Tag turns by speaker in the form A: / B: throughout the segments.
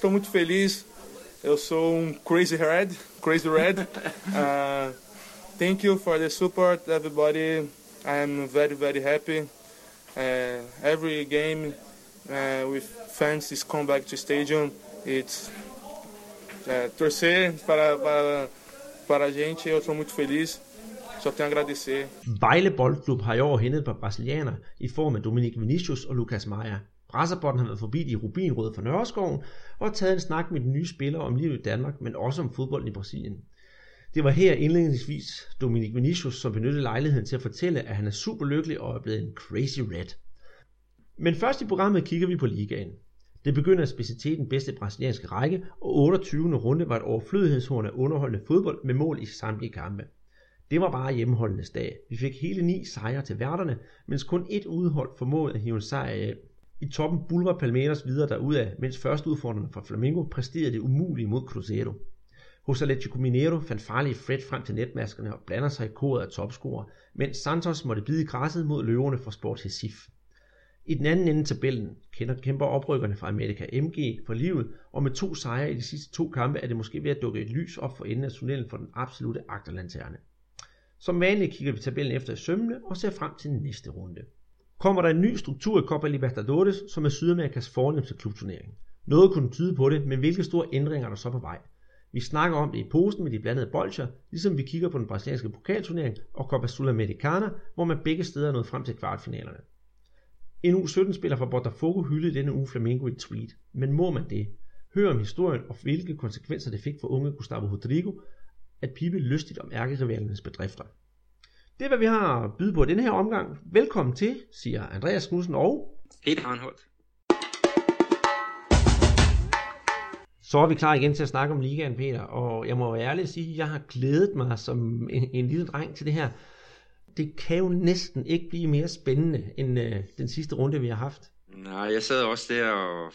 A: estou muito feliz. Eu sou um crazy red, crazy red. uh, thank you for the support, everybody. I am very, very happy. Uh, every game uh, with fans is come back to stadium. It's uh, torcer para, para, para a gente. Eu estou muito feliz. Só tenho a agradecer.
B: Vejle Boldklub har i år hentet på brasilianer i form af Dominik Vinicius og Lucas Meyer. Brasserbotten har været forbi de rubinrøde fra Nørreskoven og taget en snak med de nye spillere om livet i Danmark, men også om fodbolden i Brasilien. Det var her indledningsvis Dominik Vinicius, som benyttede lejligheden til at fortælle, at han er super lykkelig og er blevet en crazy red. Men først i programmet kigger vi på ligaen. Det begynder at specialitet den bedste brasilianske række, og 28. runde var et overflødighedshorn af underholdende fodbold med mål i samtlige kampe. Det var bare hjemmeholdenes dag. Vi fik hele ni sejre til værterne, mens kun ét udhold formåede at hive en sejr af. I toppen bulver Palmeiras videre derudad, mens førsteudfordrende fra Flamengo præsterede det umulige mod Cruzeiro. Hos Atletico Mineiro fandt farlige Fred frem til netmaskerne og blander sig i koret af topscorer, mens Santos måtte bide græsset mod løverne fra Sport Recife. I den anden ende af tabellen kæmper oprykkerne fra America MG for livet, og med to sejre i de sidste to kampe er det måske ved at dukke et lys op for enden af tunnelen for den absolute agterlanterne. Som vanligt kigger vi tabellen efter i sømmene og ser frem til næste runde. Kommer der en ny struktur i Copa Libertadores, som er Sydamerikas fornemmeste klubturnering. Noget kunne tyde på det, men hvilke store ændringer er der så på vej? Vi snakker om det i posten med de blandede bolcher, ligesom vi kigger på den brasilianske pokalturnering og Copa Sudamericana, hvor man begge steder er nået frem til kvartfinalerne. En U17-spiller fra Botafogo hyldede denne uge Flamengo i et tweet. Men må man det? Hør om historien og hvilke konsekvenser det fik for unge Gustavo Rodrigo at pipe lystigt om ærkerivalernes bedrifter. Det er, hvad vi har at byde på i denne her omgang. Velkommen til, siger Andreas Knudsen og...
C: Peter Arnholdt.
B: Så er vi klar igen til at snakke om ligaen, Peter. Og jeg må være ærlig at sige, at jeg har glædet mig som en, en lille dreng til det her. Det kan jo næsten ikke blive mere spændende end øh, den sidste runde, vi har haft.
C: Nej, jeg sad også der og,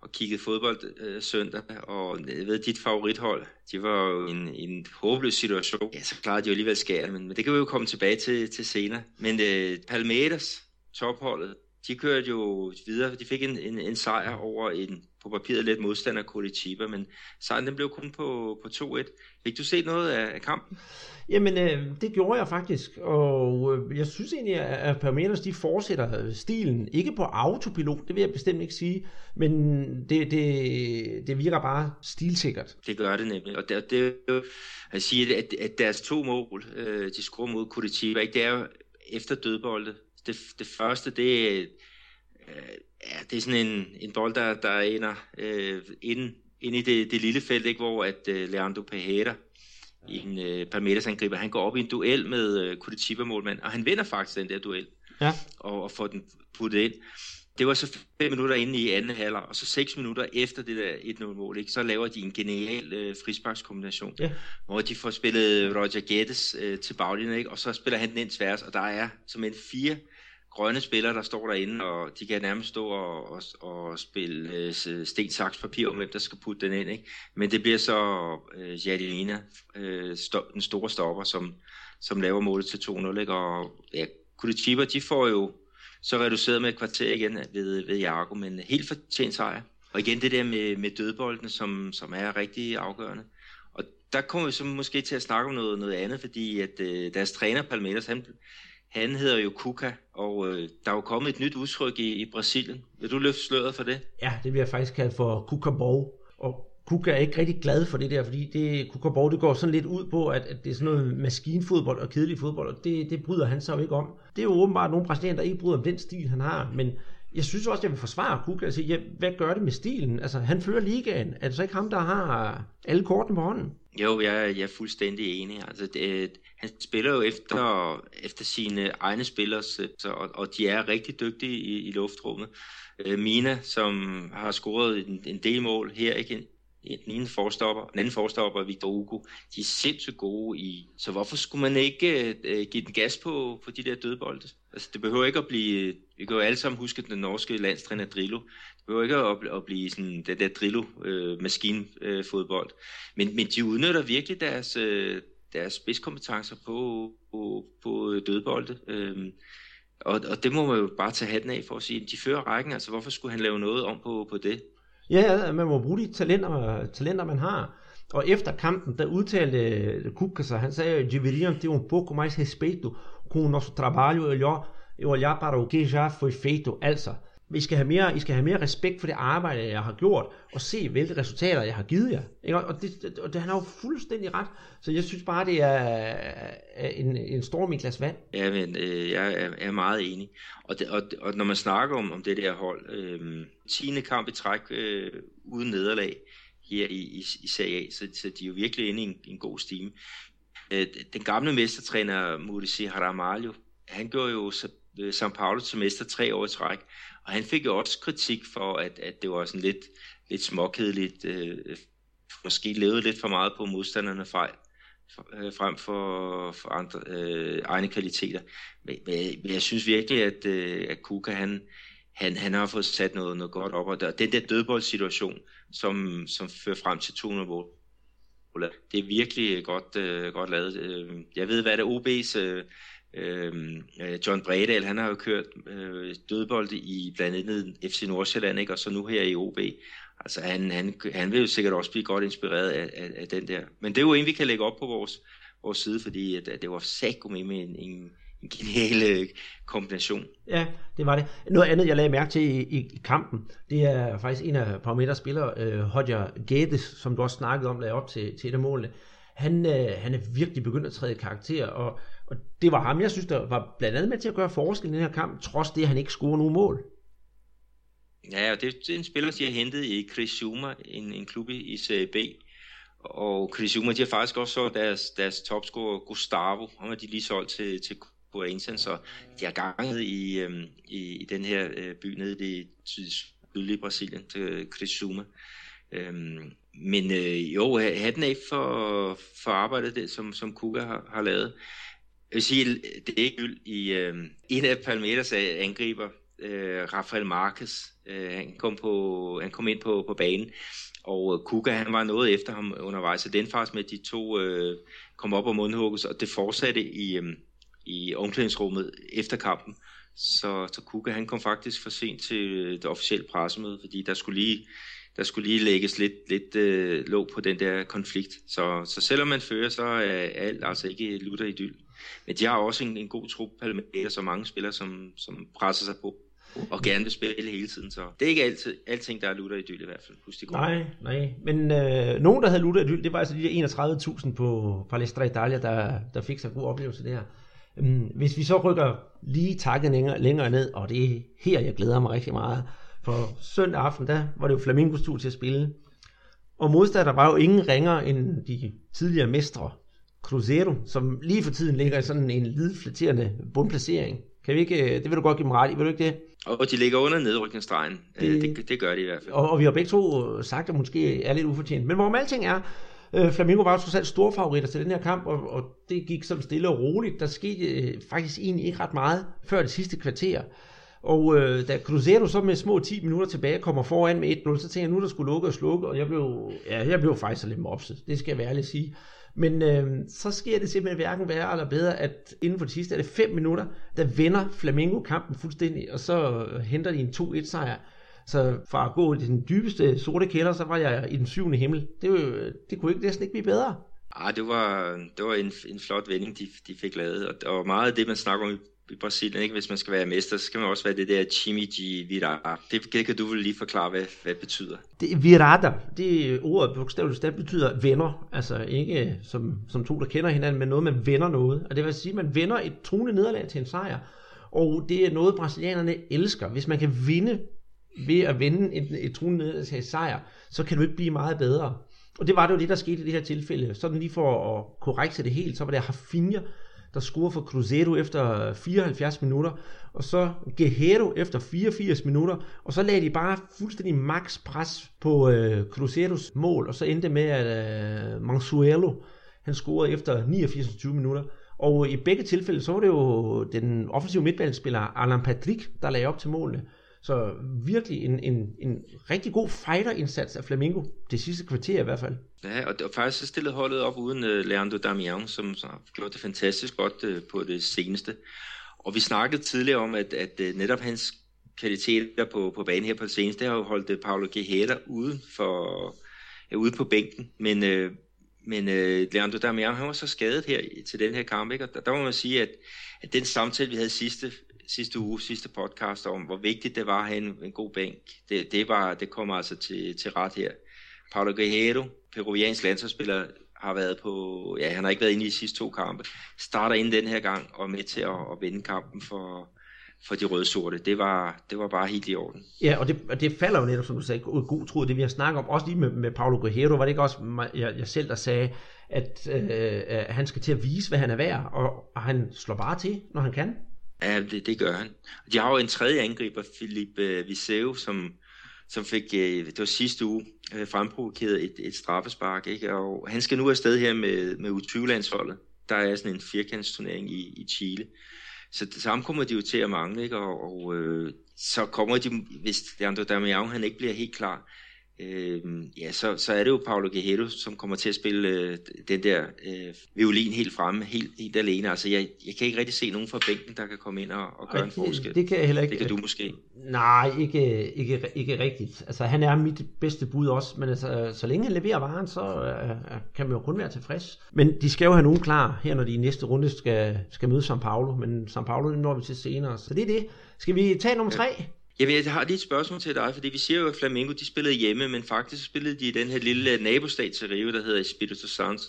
C: og kiggede fodbold øh, søndag, og jeg ved, dit favorithold, de var jo i en, en håbløs situation. Ja, så klarede de jo alligevel skære, men, men det kan vi jo komme tilbage til, til senere. Men øh, Palmeiras, topholdet, de kørte jo videre. De fik en, en, en sejr over en på papiret lidt modstander Curitiba, men sejren den blev kun på, på 2-1. Fik du set noget af, af kampen?
B: Jamen, øh, det gjorde jeg faktisk, og øh, jeg synes egentlig, at Palmeiras de fortsætter stilen, ikke på autopilot, det vil jeg bestemt ikke sige, men det, det, det virker bare stilsikkert.
C: Det gør det nemlig, og det, det er jo at sige, at, at deres to mål, øh, de scorer mod Curitiba, ikke, det er jo efter dødbolde. Det, det første, det er, øh, ja, det er sådan en, en bold, der, der ender øh, ind, ind i det, det lille felt, ikke, hvor at øh, Leandro Pajeda, en øh, Palmeiras angriber, han går op i en duel med øh, Curitiba-målmand, og han vinder faktisk den der duel,
B: ja.
C: og, og får den puttet ind. Det var så fem minutter inde i anden halvleg, og så seks minutter efter det der 1-0-mål, ikke, så laver de en genial øh, frisparkskombination,
B: ja.
C: hvor de får spillet Roger Guedes øh, til baglinjen, ikke, og så spiller han den ind tværs, og der er som en fire grønne spillere, der står derinde, og de kan nærmest stå og, og, og spille øh, sten, saks, papir om, hvem der skal putte den ind. Ikke? Men det bliver så øh, Jadilina, øh, sto- den store stopper, som, som laver målet til 2-0. Ikke? Og ja, Kulichiba, de får jo så reduceret med et kvarter igen ved, ved Jago, men helt fortjent sejr. Og igen det der med, med dødboldene, som, som er rigtig afgørende. Og der kommer vi så måske til at snakke om noget, noget andet, fordi at øh, deres træner Palmeiras, han, han hedder jo Kuka, og øh, der er jo kommet et nyt udtryk i, i Brasilien. Vil du løfte sløret for det?
B: Ja, det vil jeg faktisk kalde for Kukabov. Og Kuka er ikke rigtig glad for det der, fordi det, Kukabov, det går sådan lidt ud på, at, at det er sådan noget maskinfodbold og kedelig fodbold, og det, det bryder han sig jo ikke om. Det er jo åbenbart nogle brasilianere, der ikke bryder om den stil, han har, men jeg synes også, jeg vil forsvare Kuka og sige, ja, hvad gør det med stilen? Altså, han fører ligaen. Er det så ikke ham, der har øh, alle kortene på hånden?
C: Jo, jeg, jeg er fuldstændig enig. Altså, det, øh, han spiller jo efter, efter sine egne spillere, øh, så, og, og de er rigtig dygtige i, i luftrummet. Øh, Mina, som har scoret en, en del mål her, ikke? Den ene forstopper, den anden forstopper, Victor Hugo, de er sindssygt gode i. Så hvorfor skulle man ikke øh, give den gas på, på de der dødbolde? Altså, det behøver ikke at blive, vi kan jo alle sammen huske den norske landstræner Drillo. Det behøver ikke at, at blive sådan den der Drillo øh, maskinfodbold. Øh, men, men de udnytter virkelig deres, øh, deres spidskompetencer på, på, på dødbolde. Øh, og, og det må man jo bare tage hatten af for at sige, de fører rækken, altså hvorfor skulle han lave noget om på, på det?
B: Ja, man må bruge de talenter, talenter man har. Og efter kampen, der udtalte øh, Kuka sig, han sagde, deveriam ter um pouco mais respeito com o nosso trabalho e olhar para o que já foi feito. Altså, vi skal have mere, I skal have mere respekt for det arbejde, jeg har gjort, og se, hvilke resultater jeg har givet jer. Ikke? Og, det, det, og det, han har jo fuldstændig ret. Så jeg synes bare, det er en, en storm i glas vand.
C: Ja, men øh, jeg er, er meget enig. Og, det, og, og når man snakker om, om det der hold, øh, 10. kamp i træk øh, uden nederlag her i, i, i Serie A, så, så de er jo virkelig inde i en, en god stime. Øh, den gamle mestertræner Maurici Haramalho, han gjorde jo øh, São Paulo til mester tre år i træk, og han fik jo også kritik for, at, at det var sådan lidt, lidt småkedeligt, øh, måske levede lidt for meget på modstanderne fejl, øh, frem for, for andre øh, egne kvaliteter. Men, men jeg synes virkelig, at, øh, at Kuka, han, han, han har fået sat noget, noget godt op, og der, den der dødboldsituation, som, som fører frem til 200 mål, det er virkelig godt, øh, godt lavet. Øh, jeg ved, hvad det er OB's øh, Øhm, øh, John Bredal, han har jo kørt øh, dødbold i blandt andet FC Nordsjælland, ikke? og så nu her i OB. Altså han, han, han vil jo sikkert også blive godt inspireret af, af, af den der. Men det er jo en, vi kan lægge op på vores, vores side, fordi at, at det var sæt med en, en, en genial øh, kombination.
B: Ja, det var det. Noget andet, jeg lagde mærke til i, i kampen, det er faktisk en af Parmeters spillere, øh, Hodja Gades, som du også snakkede om, lagde op til, til et af målene. Han, øh, han er virkelig begyndt at træde karakter, og og det var ham, jeg synes, der var blandt andet med til at gøre forskel i den her kamp, trods det, at han ikke scorede nogen mål.
C: Ja, og det, det er en spiller, de har hentet i Chris Schumer, en, en klub i Serie B. Og Chris Schumer, de har faktisk også så deres, deres topscorer Gustavo, ham har de lige solgt til, til Corinthians, så de har ganget i, øhm, i, i den her øh, by nede i det sydlige Brasilien til Chris Schumer. Øhm, men øh, jo, hatten af for, for arbejdet, det, som, som Kuga har, har lavet. Jeg vil sige, det er ikke yld i øh, en af Palmeiras angriber, øh, Rafael Marquez. Øh, han, kom på, han kom ind på, på banen, og øh, Kuka han var noget efter ham undervejs, så den faktisk med, de to øh, kom op og mundhugges, og det fortsatte i, øh, i omklædningsrummet efter kampen. Så, så Kuka han kom faktisk for sent til øh, det officielle pressemøde, fordi der skulle lige der skulle lige lægges lidt, lidt øh, låg på den der konflikt. Så, så selvom man fører, så er alt altså ikke lutter idyll. Men de har også en, en god trup, Palmeiras så mange spillere, som, som presser sig på og gerne vil spille hele tiden. Så det er ikke altid, alting, der er lutter idyll i hvert fald. Husk det
B: nej, nej. Men øh, nogen, der havde lutter idyll, det var altså de der 31.000 på Palestra Italia, der, der fik sig en god oplevelse der. Øhm, hvis vi så rykker lige takket længere, længere ned, og det er her, jeg glæder mig rigtig meget, for søndag aften, der var det jo Flamingos tur til at spille. Og modstander var jo ingen ringer end de tidligere mestre, Cruzeiro, som lige for tiden ligger i sådan en lidflatterende bundplacering. Kan vi ikke, det vil du godt give mig ret i, vil du ikke det?
C: Og de ligger under nedrykningsstregen. Det, det, det gør de i hvert fald.
B: Og, og vi har begge to sagt, at måske er lidt ufortjent. Men hvorom alting er, øh, Flamingo var jo trods alt store favoritter til den her kamp, og, og det gik sådan stille og roligt. Der skete øh, faktisk egentlig ikke ret meget før det sidste kvarter. Og øh, da Cruzeiro så med små 10 minutter tilbage kommer foran med 1-0, så tænker jeg, nu der skulle lukke og slukke, og jeg blev, ja, jeg blev faktisk lidt mopset, det skal jeg være ærlig at sige. Men øh, så sker det simpelthen hverken værre eller bedre, at inden for de sidste er det 5 minutter, der vender Flamengo kampen fuldstændig, og så øh, henter de en 2-1 sejr. Så fra at gå i den dybeste sorte kælder, så var jeg i den syvende himmel. Det, øh, det kunne ikke, næsten ikke blive bedre.
C: Ah, det var, det var en, en flot vending, de, de fik lavet. Og, og meget af det, man snakker om i Brasilien, ikke? hvis man skal være mester, så skal man også være det der Chimi de Virada. Det, det kan du vel lige forklare, hvad, hvad det betyder?
B: Det, virada, det ordet bogstaveligt det betyder venner. Altså ikke øh, som, som to, der kender hinanden, men noget, man vender noget. Og det vil sige, at man vender et truende nederlag til en sejr. Og det er noget, brasilianerne elsker. Hvis man kan vinde ved at vende et, et truende nederlag til en sejr, så kan du ikke blive meget bedre. Og det var det jo det, der skete i det her tilfælde. Sådan lige for at korrekte det helt, så var det Rafinha, der scorer for Cruzeiro efter 74 minutter, og så Guerrero efter 84 minutter, og så lagde de bare fuldstændig max pres på øh, Cruzeiros mål, og så endte med, at øh, Mansuelo, han scorede efter 89 minutter. Og i begge tilfælde, så var det jo den offensive midtbanespiller Alan Patrick, der lagde op til målene. Så virkelig en, en, en rigtig god fighter-indsats af Flamingo, det sidste kvarter i hvert fald.
C: Ja, og, og faktisk så stillet holdet op uden uh, Leandro Damian, som, som har gjort det fantastisk godt uh, på det seneste. Og vi snakkede tidligere om, at, at uh, netop hans kvaliteter på, på banen her på det seneste, det har jo holdt uh, Paulo Guerrero uden for, uh, ude på bænken, men, uh, men uh, Leandro Damian, han var så skadet her til den her kamp, ikke? og der, der må man sige, at, at den samtale, vi havde sidste, sidste uge, sidste podcast om, hvor vigtigt det var at have en, en god bænk, det, det, var, det kommer altså til, til ret her. Paulo Guerrero, peruviansk landsholdsspiller, har været på, ja, han har ikke været inde i de sidste to kampe, starter ind den her gang og er med til at, at vinde kampen for, for de røde-sorte. Det var, det var bare helt i orden.
B: Ja, og det, og det falder jo netop, som du sagde, god tro, det vi har snakket om, også lige med, med Paulo Guerrero, var det ikke også mig, jeg, jeg selv, der sagde, at øh, øh, han skal til at vise, hvad han er værd, og, og han slår bare til, når han kan.
C: Ja, det, øh, det gør han. De har jo en tredje angriber, Philip øh, Viseu, som, som fik, øh, det var sidste uge, øh, fremprovokeret et, et straffespark, ikke? og han skal nu afsted her med, med U20-landsholdet. Der er sådan en firkantsturnering i, i Chile. Så det samme kommer de jo til at mangle, ikke? og, og øh, så kommer de, hvis Leandro Damian han ikke bliver helt klar, øh, ja, så, så er det jo Paulo Guerrero, som kommer til at spille øh, den der øh, violin helt fremme, helt, helt alene. Altså, jeg, jeg kan ikke rigtig se nogen fra bænken, der kan komme ind og, og gøre Ej, en forskel.
B: Det kan jeg heller ikke.
C: Det kan du måske.
B: Nej, ikke, ikke, ikke rigtigt. Altså, han er mit bedste bud også, men altså, så længe han leverer varen, så øh, kan man jo kun være tilfreds. Men de skal jo have nogen klar her, når de i næste runde skal, skal møde São Paulo, men São Paulo når vi til senere. Så det er det. Skal vi tage nummer tre? Ja.
C: Jeg, jeg har lige et spørgsmål til dig, fordi vi siger jo, at Flamengo de spillede hjemme, men faktisk spillede de i den her lille nabostat til Rio, der hedder Espírito Santo.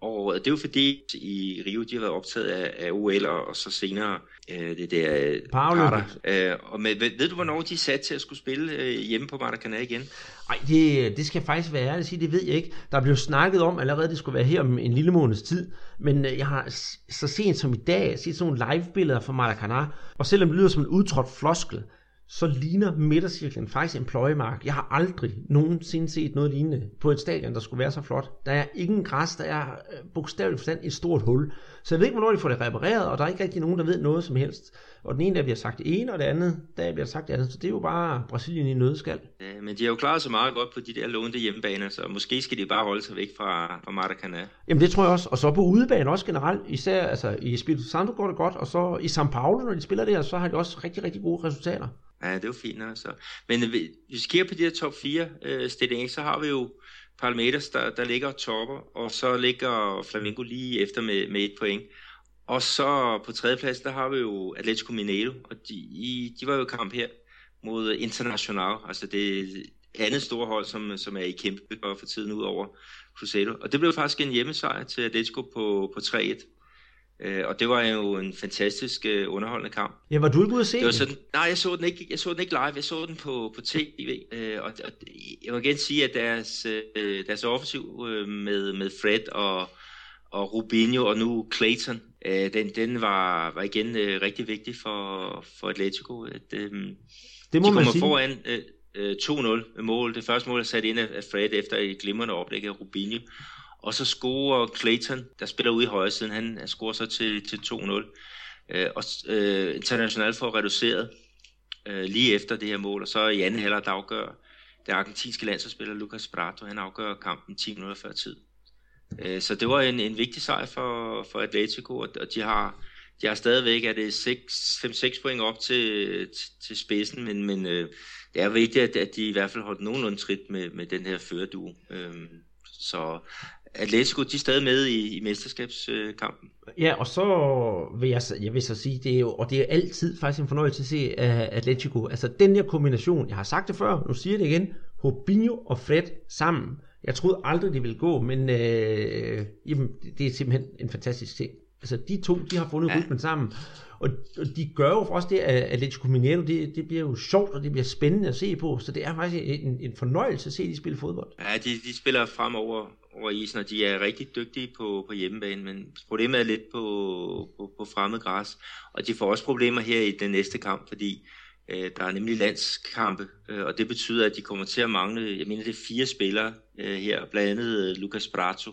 C: Og det er jo fordi, i Rio, de har været optaget af, af OL, og, så senere øh, det der
B: Parter.
C: Øh, og med, ved, ved du, hvornår de er sat til at skulle spille øh, hjemme på Maracanã igen?
B: Nej, det, det skal faktisk være ærligt sige, det ved jeg ikke. Der blev snakket om allerede, det skulle være her om en lille måneds tid, men øh, jeg har så sent som i dag set sådan nogle live-billeder fra Maracanã, og selvom det lyder som en udtrådt floskel, så ligner midtercirklen faktisk en pløjemark. Jeg har aldrig nogensinde set noget lignende på et stadion, der skulle være så flot. Der er ingen græs, der er øh, bogstaveligt forstand et stort hul. Så jeg ved ikke, hvornår de får det repareret, og der er ikke rigtig nogen, der ved noget som helst. Og den ene der bliver sagt det ene, og det andet der bliver sagt det andet. Så det er jo bare Brasilien i nødskal.
C: Ja, men de har jo klaret sig meget godt på de der lånte hjemmebaner, så måske skal de bare holde sig væk fra, fra Maracanã.
B: Jamen det tror jeg også. Og så på udebane også generelt. Især altså, i Espírito Santo går det godt, og så i São Paulo, når de spiller der, så har de også rigtig, rigtig gode resultater.
C: Ja, det er jo fint altså. Men øh, hvis vi kigger på de her top 4 øh, stillinger, så har vi jo Palmeiras, der, der ligger topper, og så ligger Flamengo lige efter med, med et point. Og så på tredjeplads, der har vi jo Atletico Mineiro, og de, i, de var jo kamp her mod Internacional, altså det andet store hold, som, som er i kæmpe for tiden ud over Cruzeiro. Og det blev faktisk en hjemmesejr til Atletico på, på 3-1. Øh, og det var jo en fantastisk øh, underholdende kamp.
B: Ja, var du ikke ude at se det?
C: Var sådan, nej, jeg så den ikke, jeg så den ikke live, jeg så den på, på tv. Øh, og, og jeg må igen sige, at deres, øh, deres offensiv øh, med, med Fred og, og Rubinho og nu Clayton, øh, den, den var, var igen øh, rigtig vigtig for, for Atletico. At, øh, det må de kommer foran øh, 2-0 mål. Det første mål er sat ind af Fred efter et glimrende oplæg af Rubinho. Og så scorer Clayton, der spiller ude i højre siden, han scorer så til, til 2-0. Øh, og øh, International får reduceret øh, lige efter det her mål, og så i anden halvleg afgør det argentinske landsholdsspiller Lucas Prato, han afgør kampen 10 minutter før tid. Øh, så det var en, en vigtig sejr for, for Atletico, og, og de har de har stadigvæk, er det 5-6 point op til, til, til spidsen, men, men øh, det er vigtigt, at, at de i hvert fald holdt nogenlunde trit med, med den her førerdue. Øh, så Atletico, de er stadig med i, i mesterskabskampen.
B: Ja, og så vil jeg, jeg vil så sige, det er jo, og det er altid faktisk en fornøjelse at se uh, Atletico. Altså den her kombination, jeg har sagt det før, nu siger jeg det igen, Robinho og Fred sammen. Jeg troede aldrig, det ville gå, men uh, jamen, det er simpelthen en fantastisk ting. Altså de to, de har fundet ja. rytmen sammen. Og, og de gør jo også det, at Atletico Mineiro, det, det bliver jo sjovt, og det bliver spændende at se på. Så det er faktisk en, en fornøjelse at se de spille fodbold.
C: Ja, de, de spiller fremover over isen, og de er rigtig dygtige på, på hjemmebane, men problemet er lidt på, på, på fremmed græs, og de får også problemer her i den næste kamp, fordi øh, der er nemlig landskampe, øh, og det betyder, at de kommer til at mangle, jeg mener det er fire spillere øh, her, blandt andet øh, Lucas Prato,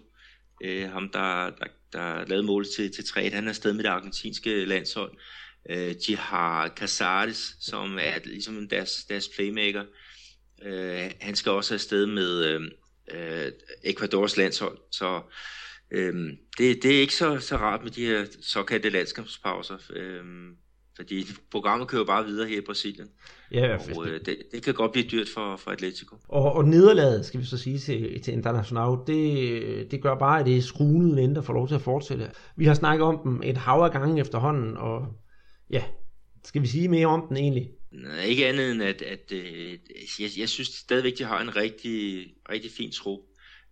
C: øh, ham der, der, der lavede mål til, til 3 han er afsted med det argentinske landshold. Øh, de har Casares, som er ligesom deres, deres playmaker, øh, han skal også afsted med... Øh, øh, Ecuadors landshold. Så øh, det, det er ikke så, så rart med de her såkaldte landskampspauser. Øh, fordi programmet kører bare videre her i Brasilien. Ja, og øh, det, det kan godt blive dyrt for, for Atletico.
B: Og, og nederlaget, skal vi så sige til, til International, det, det gør bare, at det er skruen der får lov til at fortsætte. Vi har snakket om dem et hav af gange efterhånden, og ja, skal vi sige mere om den egentlig?
C: Nej, ikke andet end, at, at, at jeg, jeg synes stadigvæk, de har en rigtig, rigtig fin trup.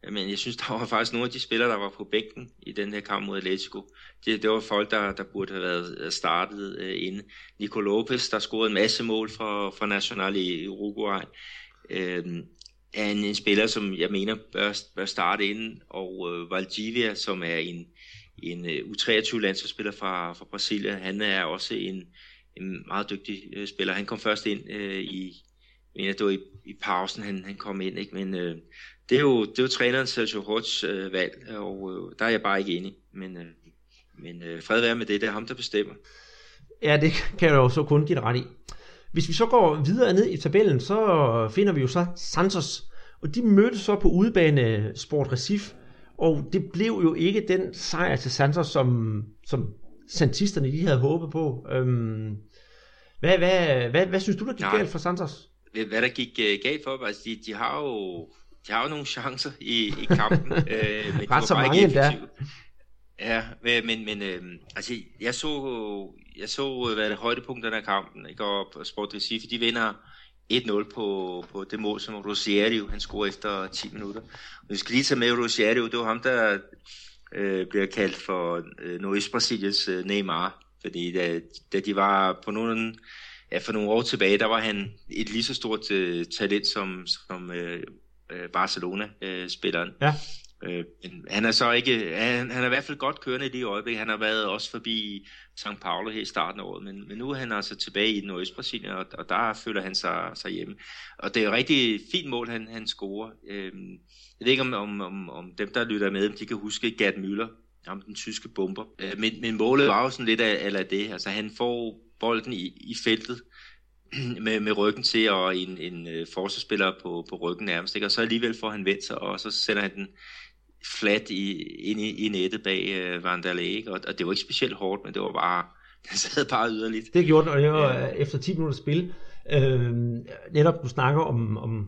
C: Øh, men jeg synes, der var faktisk nogle af de spillere, der var på bænken i den her kamp mod Atletico. Det, det var folk, der, der burde have været øh, startet uh, inde. Nico Lopez, der scorede en masse mål for, for National i Uruguay, uh, er en, en spiller, som jeg mener bør, bør starte inde. Og uh, Valdivia, som er en, en uh, U23-landsholdsspiller fra, fra Brasilien, han er også en, en meget dygtig øh, spiller. Han kom først ind øh, i, men mener, det var i, i pausen, han, han kom ind, ikke? men øh, det er jo, det er jo træneren Sergio Horts øh, valg, og øh, der er jeg bare ikke enig. Men, øh, men øh, fred være med det, det er ham, der bestemmer.
B: Ja, det kan jeg jo så kun give ret i. Hvis vi så går videre ned i tabellen, så finder vi jo så Santos, og de mødte så på udebane Sport Recife, og det blev jo ikke den sejr til Santos, som, som santisterne lige havde håbet på. Øhm, hvad, hvad, hvad, hvad synes du, der gik Nej. galt for Santos?
C: Hvad der gik uh, galt for dem? Altså, de, de har jo de har jo nogle chancer i, i kampen. øh, men
B: Ret så mange der.
C: Ja, men, men øh, altså, jeg så, jeg så hvad det højdepunkterne af kampen, ikke? og Sport Recife, de vinder 1-0 på, på det mål, som Rosiero, han scorer efter 10 minutter. Og vi skal lige tage med Rosiero, det var ham, der øh, bliver kaldt for øh, Nordøst-Brasiliens øh, Neymar, fordi da, da de var på nogle, ja, for nogle år tilbage, der var han et lige så stort øh, talent som, som øh, øh, Barcelona-spilleren.
B: ja.
C: Øh, han er så ikke, han, han er i hvert fald godt kørende i det øjeblik. Han har været også forbi São Paulo her i starten af året, men, men nu er han altså tilbage i Nordøst-Brasilien, og, og der føler han sig, sig hjemme. Og det er et rigtig fint mål, han, han scorer. Øh, jeg ved ikke, om, om, om, om dem, der lytter med, de kan huske Gerd Müller, ham den tyske bomber. Øh, men, men målet var jo sådan lidt af, af det. Altså han får bolden i, i feltet, med, med ryggen til, og en, en uh, forsvarsspiller på, på ryggen nærmest. Ikke? Og så alligevel får han vendt sig, og så sætter han den flat i, ind i, i nettet bag Vandalay. Ikke? Og, og det var ikke specielt hårdt, men det var bare, det sad bare yderligt.
B: Det gjorde og det var ja. efter 10 minutter spil. Øh, netop du snakker om, om,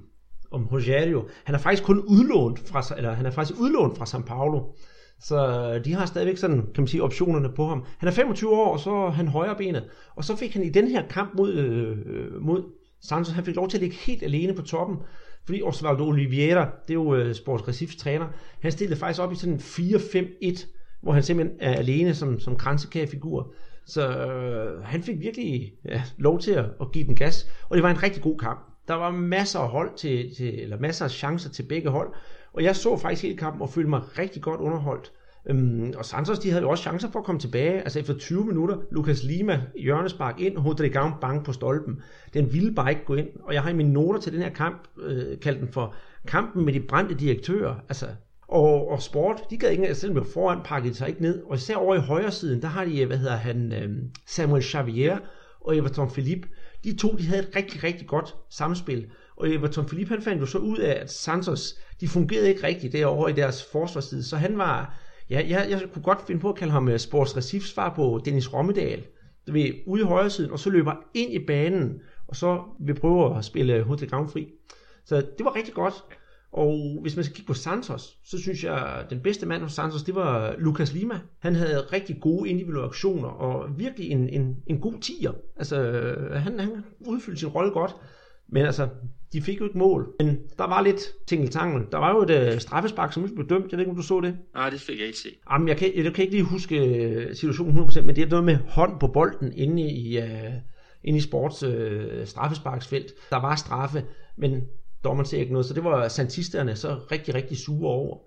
B: om Rogerio. Han er faktisk kun udlånt fra, eller han er faktisk udlånt fra São Paulo. Så øh, de har stadigvæk sådan, kan man sige, optionerne på ham. Han er 25 år, og så er han højrebenet. Og så fik han i den her kamp mod, øh, øh, mod Santos, han fik lov til at ligge helt alene på toppen. Fordi Osvaldo Oliveira, det er jo øh, Sports Recifs træner, han stillede faktisk op i sådan en 4-5-1, hvor han simpelthen er alene som, som kransekagefigur. Så øh, han fik virkelig ja, lov til at, at give den gas. Og det var en rigtig god kamp. Der var masser af hold til, til, eller masser af chancer til begge hold. Og jeg så faktisk hele kampen og følte mig rigtig godt underholdt. Øhm, og Santos, de havde jo også chancer for at komme tilbage. Altså efter 20 minutter, Lucas Lima, hjørnespark ind, Rodrigão bang på stolpen. Den ville bare ikke gå ind. Og jeg har i mine noter til den her kamp øh, kaldt den for kampen med de brændte direktører. Altså, og, og sport, de gad ikke, altså, selvom de foran, pakkede sig ikke ned. Og især over i højre siden, der har de, øh, hvad hedder han, øh, Samuel Xavier og Everton Philippe. De to, de havde et rigtig, rigtig godt samspil. Og Everton Philippe, han fandt jo så ud af, at Santos, de fungerede ikke rigtigt derovre i deres forsvarsside, så han var, ja, jeg, jeg kunne godt finde på at kalde ham øh, Sports Recifs svar på Dennis Rommedal, Det ved, ude i højre siden, og så løber ind i banen, og så vil prøve at spille øh, hovedet fri. Så det var rigtig godt. Og hvis man skal kigge på Santos, så synes jeg, at den bedste mand hos Santos, det var øh, Lucas Lima. Han havde rigtig gode individuelle aktioner, og virkelig en, en, en god tiger. Altså, han, han udfyldte sin rolle godt. Men altså, de fik jo et mål. Men der var lidt tingeltangel. Der var jo et uh, straffespark, som ikke blev dømt. Jeg ved ikke, om du så det?
C: Nej, det fik jeg ikke se.
B: Jamen, jeg kan, jeg kan ikke lige huske øh, situationen 100%, men det er noget med hånd på bolden inde i, uh, inde i sports uh, straffesparksfelt. Der var straffe, men dommeren ser ikke noget, så det var santisterne så rigtig, rigtig sure over.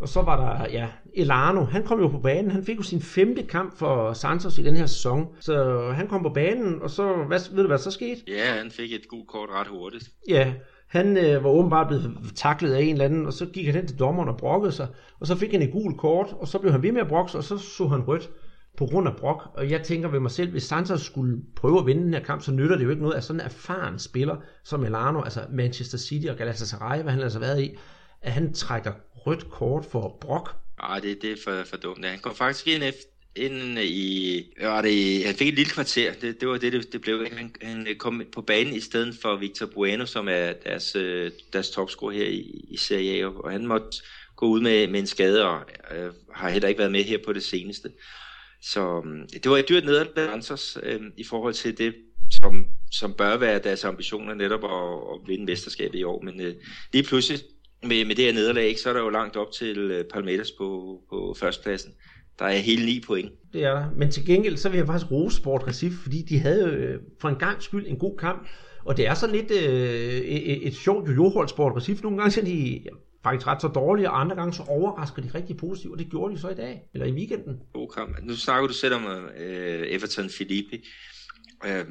B: Og så var der, ja, Elano, han kom jo på banen, han fik jo sin femte kamp for Santos i den her sæson. Så han kom på banen, og så, hvad, ved du hvad så skete?
C: Ja, han fik et gult kort ret hurtigt.
B: Ja, han øh, var åbenbart blevet taklet af en eller anden, og så gik han hen til dommeren og brokkede sig, og så fik han et gult kort, og så blev han ved med at brokke sig, og så så han rødt på grund af brok. Og jeg tænker ved mig selv, hvis Santos skulle prøve at vinde den her kamp, så nytter det jo ikke noget, at sådan en erfaren spiller som Elano, altså Manchester City og Galatasaray, hvad han altså været i, at han trækker rødt kort for brok.
C: Ah, det, det er for, for dumt. Han kom faktisk ind efter, ind i, var det, han fik et lille kvarter, det, det var det, det, det blev. Han, han kom på banen i stedet for Victor Bueno, som er deres, øh, deres topscorer her i, i Serie A, og han måtte gå ud med, med en skade, og øh, har heller ikke været med her på det seneste. Så øh, det var et dyrt nederlag øh, i forhold til det, som, som bør være deres ambitioner netop at, at vinde mesterskabet i år. Men øh, lige pludselig med, med det her nederlag, så er der jo langt op til øh, Palmeiras på, på førstepladsen. Der er hele ni point.
B: Det er der. Men til gengæld, så vil jeg faktisk rose Sport Recife, fordi de havde øh, for en gang skyld en god kamp. Og det er sådan lidt øh, et, et sjovt jojohold Sport Recife. Nogle gange er de faktisk ret så dårlige, og andre gange så overrasker de rigtig positivt, og det gjorde de så i dag, eller i weekenden.
C: God kamp. Nu snakker du selv om øh, Everton Felipe. Øh,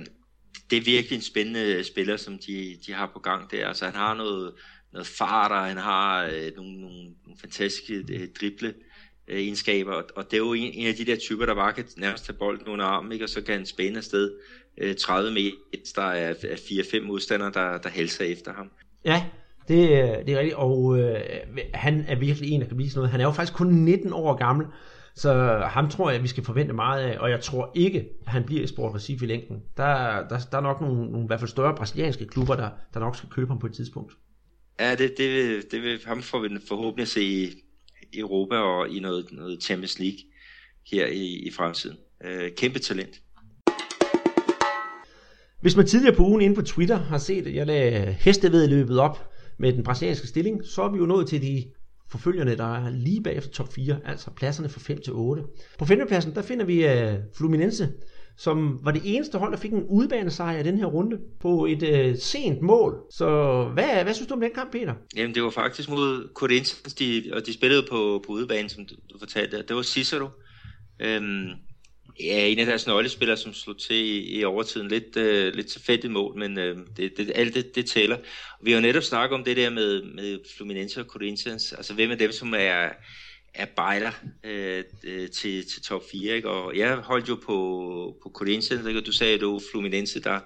C: det er virkelig en spændende spiller, som de, de har på gang der. Altså han har noget, noget fart, og han har øh, nogle, nogle, nogle fantastiske øh, drible øh, egenskaber, og, og det er jo en, en af de der typer, der bare kan nærmest tage bolden under armen, ikke? og så kan han spænde afsted øh, 30 meter, der er, er 4-5 modstandere, der, der halser efter ham.
B: Ja, det, øh, det er rigtigt, og øh, han er virkelig en, der kan blive sådan noget. Han er jo faktisk kun 19 år gammel, så ham tror jeg, vi skal forvente meget af, og jeg tror ikke, at han bliver i Sport Recife i længden. Der, der, der er nok nogle, nogle i hvert fald større brasilianske klubber, der, der nok skal købe ham på et tidspunkt.
C: Ja, det, det, vil, det vil ham får vi forhåbentlig se i Europa og i noget, noget Champions League her i, i fremtiden. Øh, kæmpe talent.
B: Hvis man tidligere på ugen inde på Twitter har set, at jeg lagde hestevedløbet op med den brasilianske stilling, så er vi jo nået til de forfølgerne, der er lige bagefter top 4, altså pladserne fra 5 til 8. På femtepladsen, der finder vi uh, Fluminense, som var det eneste hold, der fik en udbanesejr i den her runde på et øh, sent mål. Så hvad, hvad synes du om den kamp, Peter?
C: Jamen, det var faktisk mod Corinthians, de, og de spillede på, på udebane, som du, du fortalte. Det var Cicero. Øhm, ja, en af deres nøglespillere, som slog til i, i overtiden. Lidt, øh, lidt tilfældigt mål, men øh, det, det, alt det, det tæller. Vi har jo netop snakket om det der med, med Fluminense og Corinthians. Altså, hvem af dem, som er, er bejler øh, til, til top 4, ikke? Og jeg holdt jo på, på Corinthians, ikke? og du sagde, at det var Fluminense, der,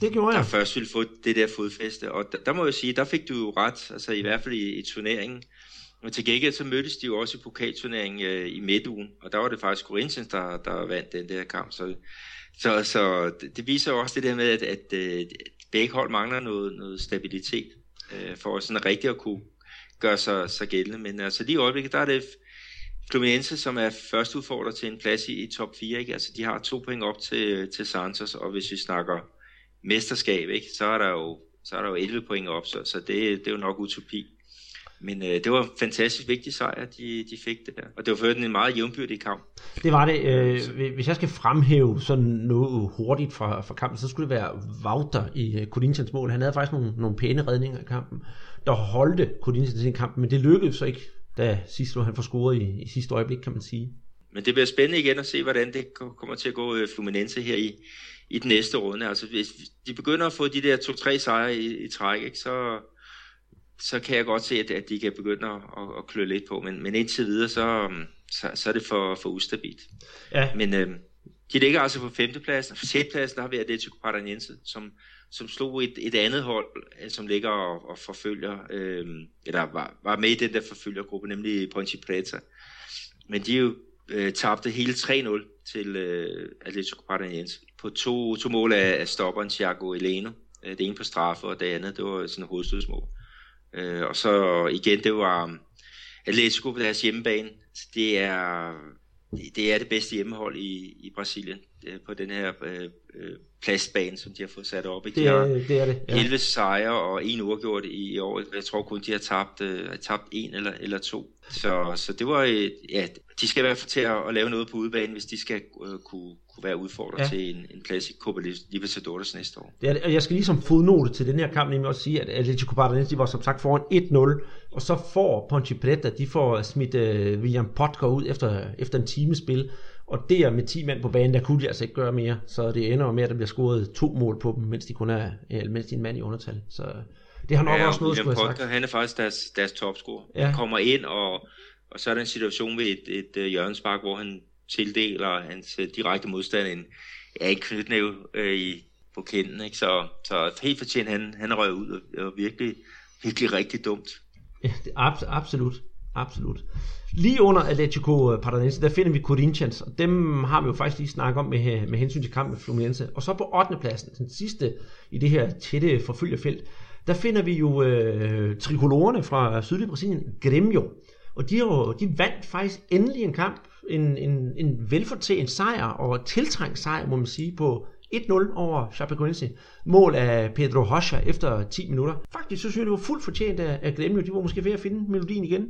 B: det gjorde jeg.
C: der først ville få det der fodfæste. Og der, der må jeg sige, der fik du jo ret, altså i hvert fald i, i turneringen. Men til gengæld så mødtes de jo også i pokalturneringen øh, i midtugen, og der var det faktisk Corinthians, der, der vandt den der kamp. Så, så, så det, det viser jo også det der med, at, at, at begge hold mangler noget, noget stabilitet, øh, for sådan rigtigt at kunne gør sig, sig gældende. Men altså lige i øjeblikket, der er det Fluminense, som er første udfordrer til en plads i, i top 4. Ikke? Altså de har to point op til, til Santos, og hvis vi snakker mesterskab, ikke? Så, er der jo, så er der jo 11 point op, så, så det, det er jo nok utopi. Men øh, det var en fantastisk vigtig sejr, de, de fik det der. Og det var for en meget jævnbyrdig kamp.
B: Det var det. Øh, hvis jeg skal fremhæve sådan noget hurtigt fra, fra kampen, så skulle det være Wouter i øh, Corinthians mål. Han havde faktisk nogle, nogle pæne redninger i kampen, der holdte Corinthians i kampen, men det lykkedes så ikke, da sidst han får scoret i, i sidste øjeblik, kan man sige.
C: Men det bliver spændende igen at se, hvordan det kommer til at gå øh, Fluminense her i, i den næste runde. Altså hvis de begynder at få de der to-tre sejre i, i træk, ikke, så, så kan jeg godt se, at, at de kan begynde at, at, at klø lidt på, men, men indtil videre, så, så, så er det for, for ustabilt. Ja. Men øh, de ligger altså på femtepladsen, på sjettepladsen, der har vi Atletico Paranaense, som, som slog et, et andet hold, øh, som ligger og, og forfølger, øh, eller var, var med i den der forfølgergruppe, nemlig Ponte Preta. Men de jo øh, tabte hele 3-0 til øh, Atletico Paranaense på to, to mål af, af stopperen Thiago Eleno. Øh, det ene på straffe, og det andet, det var sådan et hovedstødsmål. Øh, og så igen, det var um, Atletico på deres hjemmebane. Det er, det er det bedste hjemmehold i, i Brasilien øh, på den her øh, øh, plastbane, som de har fået sat op. Ikke? De har
B: det, det er det,
C: ja. 11 sejre og en uafgjort i, i år. Jeg tror kun, de har tabt, øh, tabt en eller, eller to. Så, så det var, et, ja, de skal i hvert fald til at, at lave noget på udebane, hvis de skal øh, kunne, kunne være udfordret ja. til en, en plads i Copa Libertadores næste år.
B: Det det, og jeg skal ligesom fodnote til den her kamp, nemlig også sige, at Atletico Paranaense var som sagt foran 1-0, og så får Ponte Preta, de får smidt uh, William Potker ud efter, efter en timespil, og der med 10 mand på banen, der kunne de altså ikke gøre mere, så det ender med, at der bliver scoret to mål på dem, mens de kun er, mens de er en mand i undertal. Så det har nok ja, også noget,
C: skulle have sagt. Han er faktisk deres, deres topscorer. Ja. Han kommer ind, og, og så er der en situation ved et, et, et øh, hjørnespark, hvor han tildeler hans uh, direkte modstand en, ja, en knytnæve uh, i, på kinden. Ikke? Så, så helt fortjent, han, han røg ud, og, og virkelig, virkelig rigtig dumt.
B: Ja, det, abs- absolut. Absolut. Lige under Atletico øh, Paranaense, der finder vi Corinthians, og dem har vi jo faktisk lige snakket om med, øh, med hensyn til kampen med Fluminense. Og så på 8. pladsen, den sidste i det her tætte forfølgerfelt, der finder vi jo øh, trikolorerne fra sydlige Brasilien, Grêmio. Og de, jo, de vandt faktisk endelig en kamp, en, en, en velfortjent sejr og tiltrængt sejr, må man sige, på 1-0 over Chapecoense. Mål af Pedro Rocha efter 10 minutter. Faktisk så synes jeg, det var fuldt fortjent af, af Grêmio. De var måske ved at finde melodien igen.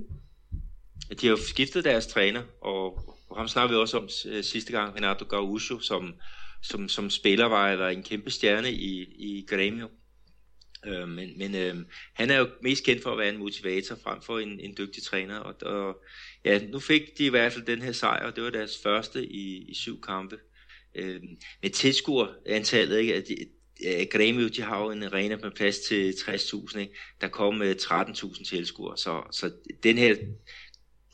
C: De har jo skiftet deres træner, og, og ham snakkede vi også om øh, sidste gang, Renato Gaúcho, som, som, som spiller var, var en kæmpe stjerne i, i Grêmio. Øh, men men øh, han er jo mest kendt for at være en motivator frem for en, en dygtig træner. Og, og ja, nu fik de i hvert fald den her sejr, og det var deres første i, i syv kampe. Øh, med tilskuerantallet, ikke? At de, Grêmio, de har jo en arena med plads til 60.000, ikke? der kom øh, 13.000 tilskuere, så, så den her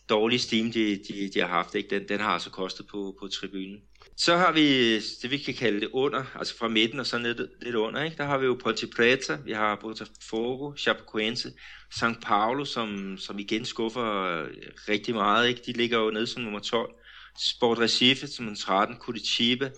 C: dårlige steam, de, de, de har haft, ikke? Den, den har altså kostet på, på tribunen. Så har vi det, vi kan kalde det under, altså fra midten og så lidt, lidt under. Ikke? Der har vi jo Ponte Preta, vi har Botafogo, Chapecoense, São Paulo, som, som igen skuffer øh, rigtig meget. Ikke? De ligger jo nede som nummer 12. Sport Recife som nummer 13, Curitiba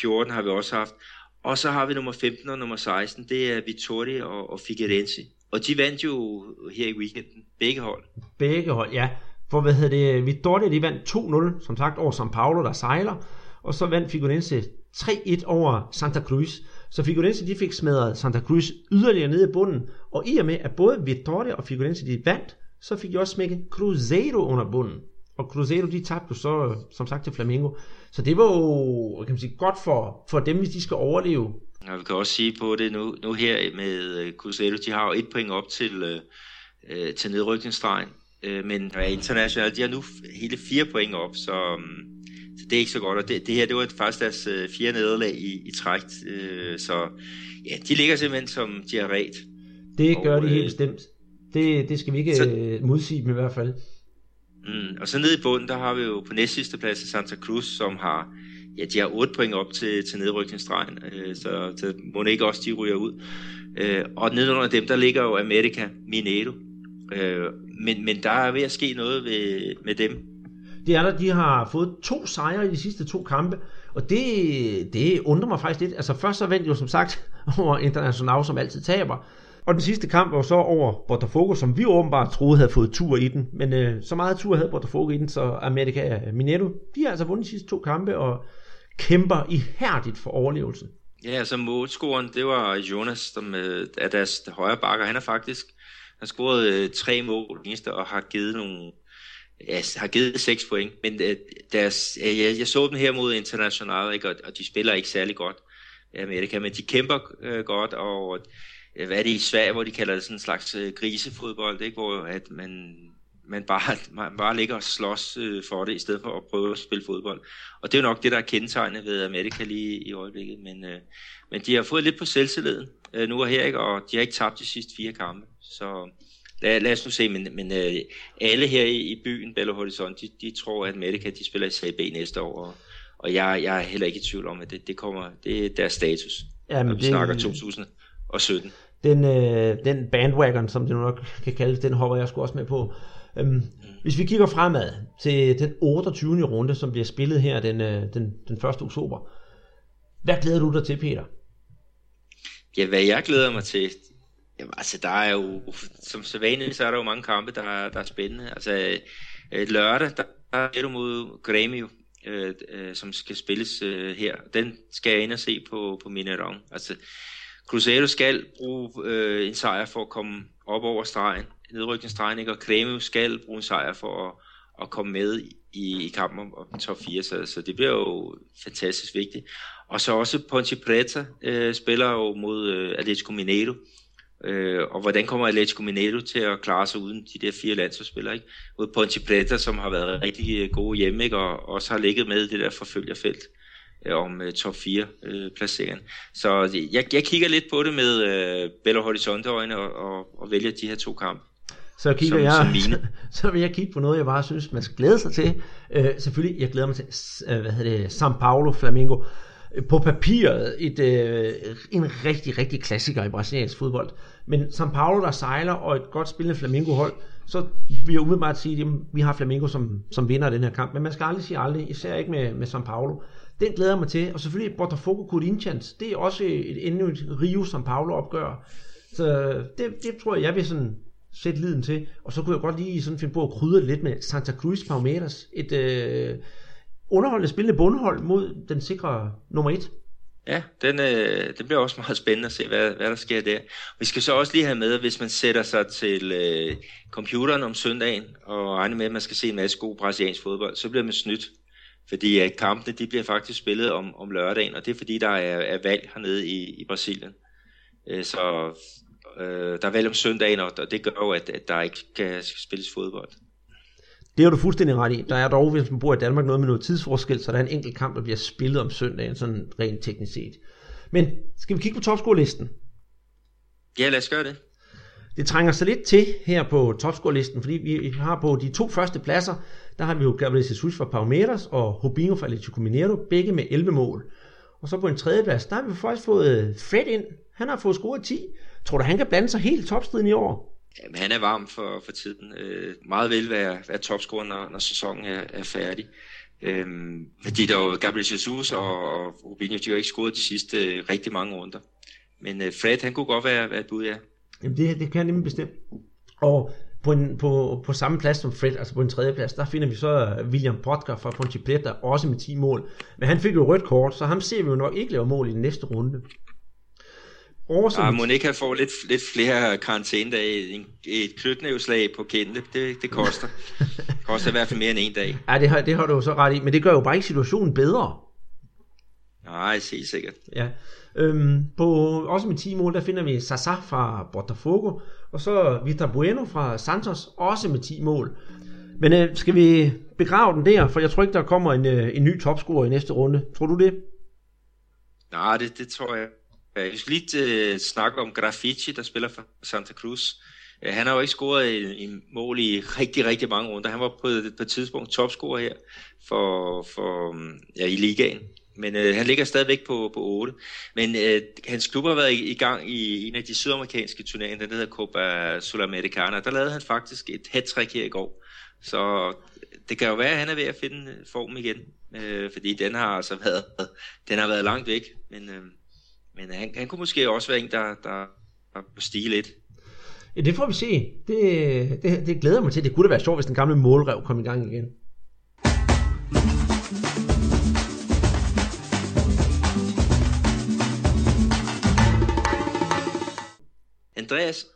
C: 14 har vi også haft. Og så har vi nummer 15 og nummer 16, det er Vittoria og, og Figueirense. Og de vandt jo her i weekenden, begge hold.
B: Begge hold, ja. For hvad hedder det, Vittoria de vandt 2-0, som sagt, over São Paulo, der sejler og så vandt Figueirense 3-1 over Santa Cruz. Så Figueirense de fik smadret Santa Cruz yderligere nede i bunden, og i og med at både Vittoria og Figueirense de vandt, så fik de også smækket Cruzeiro under bunden. Og Cruzeiro de tabte så som sagt til Flamengo. Så det var jo kan man sige, godt for, for dem, hvis de skal overleve.
C: Ja, vi kan også sige på det nu, nu her med øh, Cruzeiro, de har jo et point op til, øh, øh til nedrykningsstregen. Øh, men ja, internationalt, de har nu hele fire point op, så, um, det er ikke så godt, og det, det her, det var faktisk deres øh, fire nederlag i, i træk, øh, så ja, de ligger simpelthen som de har ret.
B: Det gør og, de helt øh, bestemt. Det, det skal vi ikke så, øh, modsige dem i hvert fald.
C: Mm, og så nede i bunden, der har vi jo på næst sidste plads Santa Cruz, som har, ja, de har 8 point op til, til nedrykningsstregen, øh, så, så må ikke også de ryger ud. Øh, og nede under dem, der ligger jo America Mineiro. Øh, men, men der er ved at ske noget ved, med dem
B: det er der, de har fået to sejre i de sidste to kampe, og det, det undrer mig faktisk lidt. Altså først så vandt jo som sagt over International, som altid taber, og den sidste kamp var så over Botafogo, som vi åbenbart troede havde fået tur i den. Men øh, så meget tur havde Botafogo i den, så America Mineiro, de har altså vundet de sidste to kampe og kæmper ihærdigt for overlevelsen.
C: Ja, altså målscoren, det var Jonas, som øh, er deres højre bakker. Han er faktisk, han har scoret øh, tre mål eneste og har givet nogle ja, har givet 6 point, men øh, deres, jeg, jeg så dem her mod International, ikke, og, og de spiller ikke særlig godt Amerika, men de kæmper øh, godt, og øh, hvad er det i Sverige, hvor de kalder det sådan en slags øh, grisefodbold, ikke, hvor at man, man, bare, man bare ligger og slås øh, for det, i stedet for at prøve at spille fodbold. Og det er jo nok det, der er kendetegnet ved Amerika lige i øjeblikket, men, øh, men de har fået lidt på selvtilliden øh, nu og her, ikke, og de har ikke tabt de sidste fire kampe, så lad, lad os nu se, men, men øh, alle her i, i byen, Belo Horizonte, de, de tror, at Medica de spiller i CB næste år, og, og jeg, jeg er heller ikke i tvivl om, at det, det kommer, det er deres status, ja, men når vi det, snakker 2017.
B: Den, øh, den bandwagon, som det nok kan kaldes, den hopper jeg sgu også med på. Øhm, mm. Hvis vi kigger fremad til den 28. runde, som bliver spillet her den, øh, den, den 1. oktober, hvad glæder du dig til, Peter?
C: Ja, hvad jeg glæder mig til, Jamen, altså, der er jo, som så vanligt, så er der jo mange kampe, der, er, der er spændende. Altså, øh, lørdag, der er du mod Grêmio, øh, øh, som skal spilles øh, her. Den skal jeg ind og se på, på Mineirão. Altså, Cruzeiro skal bruge øh, en sejr for at komme op over stregen, nedrykningsstregen, ikke? og Grêmio skal bruge en sejr for at, at komme med i, i kampen om, om top 4, så, så det bliver jo fantastisk vigtigt. Og så også Ponte Preta øh, spiller jo mod øh, Atletico Mineiro, Øh, og hvordan kommer Atletico Mineiro til at klare sig uden de der fire landsholdsspillere, ikke? Ude Ponte Preta, som har været rigtig øh, gode hjemme, ikke? Og også har ligget med i det der forfølgerfelt øh, om øh, top 4 øh, placeringen. Så jeg, jeg kigger lidt på det med øh, Belo Horizonte øjne og, og, og vælger de her to kampe.
B: Så kigger som, jeg, som så vil jeg kigge på noget, jeg bare synes, man skal glæde sig til. Øh, selvfølgelig, jeg glæder mig til, øh, hvad hedder det, São Paulo Flamengo på papiret et, øh, en rigtig, rigtig klassiker i brasiliansk fodbold. Men São Paulo, der sejler, og et godt spillende Flamengo-hold, så vil jeg umiddelbart sige, at vi har Flamengo som, som vinder den her kamp. Men man skal aldrig sige aldrig, især ikke med, med São Paulo. Den glæder jeg mig til. Og selvfølgelig Botafogo Corinthians, det er også et, endnu et Rio São Paulo opgør. Så det, det tror jeg, jeg vil sådan sætte liden til. Og så kunne jeg godt lige sådan finde på at krydre det lidt med Santa Cruz Palmeiras. Et øh, underholdende spillende bundhold mod den sikre nummer et.
C: Ja, den, øh, det bliver også meget spændende at se, hvad, hvad der sker der. Vi skal så også lige have med, hvis man sætter sig til øh, computeren om søndagen og regner med, at man skal se en masse god brasiliansk fodbold, så bliver man snydt. Fordi at kampene de bliver faktisk spillet om, om lørdagen, og det er fordi, der er, er valg hernede i, i Brasilien. Øh, så øh, der er valg om søndagen, og det gør jo, at, at der ikke kan spilles fodbold.
B: Det har du fuldstændig ret i. Der er dog, hvis man bor i Danmark, noget med noget tidsforskel, så der er en enkelt kamp, der bliver spillet om søndagen, sådan rent teknisk set. Men skal vi kigge på topscore-listen?
C: Ja, lad os gøre det.
B: Det trænger sig lidt til her på topscore-listen, fordi vi har på de to første pladser, der har vi jo Gabriel Jesus fra Palmeiras og Rubinho fra Atletico Mineiro, begge med 11 mål. Og så på en tredje plads, der har vi faktisk fået Fred ind. Han har fået scoret 10. Tror du, han kan blande sig helt topstriden i år?
C: Jamen, han er varm for, for tiden. Øh, meget vel være, være topscorer, når, når sæsonen er, er færdig. Øhm, fordi der var Gabriel Jesus og, og Rubinho, de har ikke scoret de sidste øh, rigtig mange runder. Men øh, Fred, han kunne godt være, være et bud, ja.
B: Jamen, det, det kan jeg nemlig bestemt. Og på, en, på, på samme plads som Fred, altså på en tredje plads, der finder vi så øh, William Potker fra Ponte Preta, også med 10 mål. Men han fik jo rødt kort, så ham ser vi jo nok ikke lave mål i den næste runde.
C: Awesome. Ja, Monika får lidt, lidt flere karantænedage. Et knytnævslag på kendte, det, det koster. det koster i hvert fald mere end en dag.
B: Ja, det har, det har du jo så ret i, men det gør jo bare ikke situationen bedre.
C: Nej, helt sikkert.
B: Ja. Øhm, på, også med 10 mål, der finder vi Sasa fra Botafogo, og så Vitor Bueno fra Santos, også med 10 mål. Men øh, skal vi begrave den der, for jeg tror ikke, der kommer en, øh, en ny topscorer i næste runde. Tror du det?
C: Nej, det, det tror jeg Øh, jeg skal lige uh, snakke om Graffiti, der spiller for Santa Cruz. Uh, han har jo ikke scoret en, en mål i rigtig, rigtig mange runder. Han var på, på et tidspunkt topscorer her for, for, mm, ja, i ligaen. Men uh, han ligger stadigvæk på, på 8. Men uh, hans klub har været i, i gang i en af de sydamerikanske turneringer, den hedder Copa Sudamericana. Der lavede han faktisk et hat her i går. Så det kan jo være, at han er ved at finde form igen. Uh, fordi den har altså været, den har været langt væk. Men uh, men han, han kunne måske også være en, der, der, der stige lidt.
B: Ja, det får vi se. Det, det, det glæder mig til. Det kunne da være sjovt, hvis den gamle målrev kom i gang igen.
C: Andreas,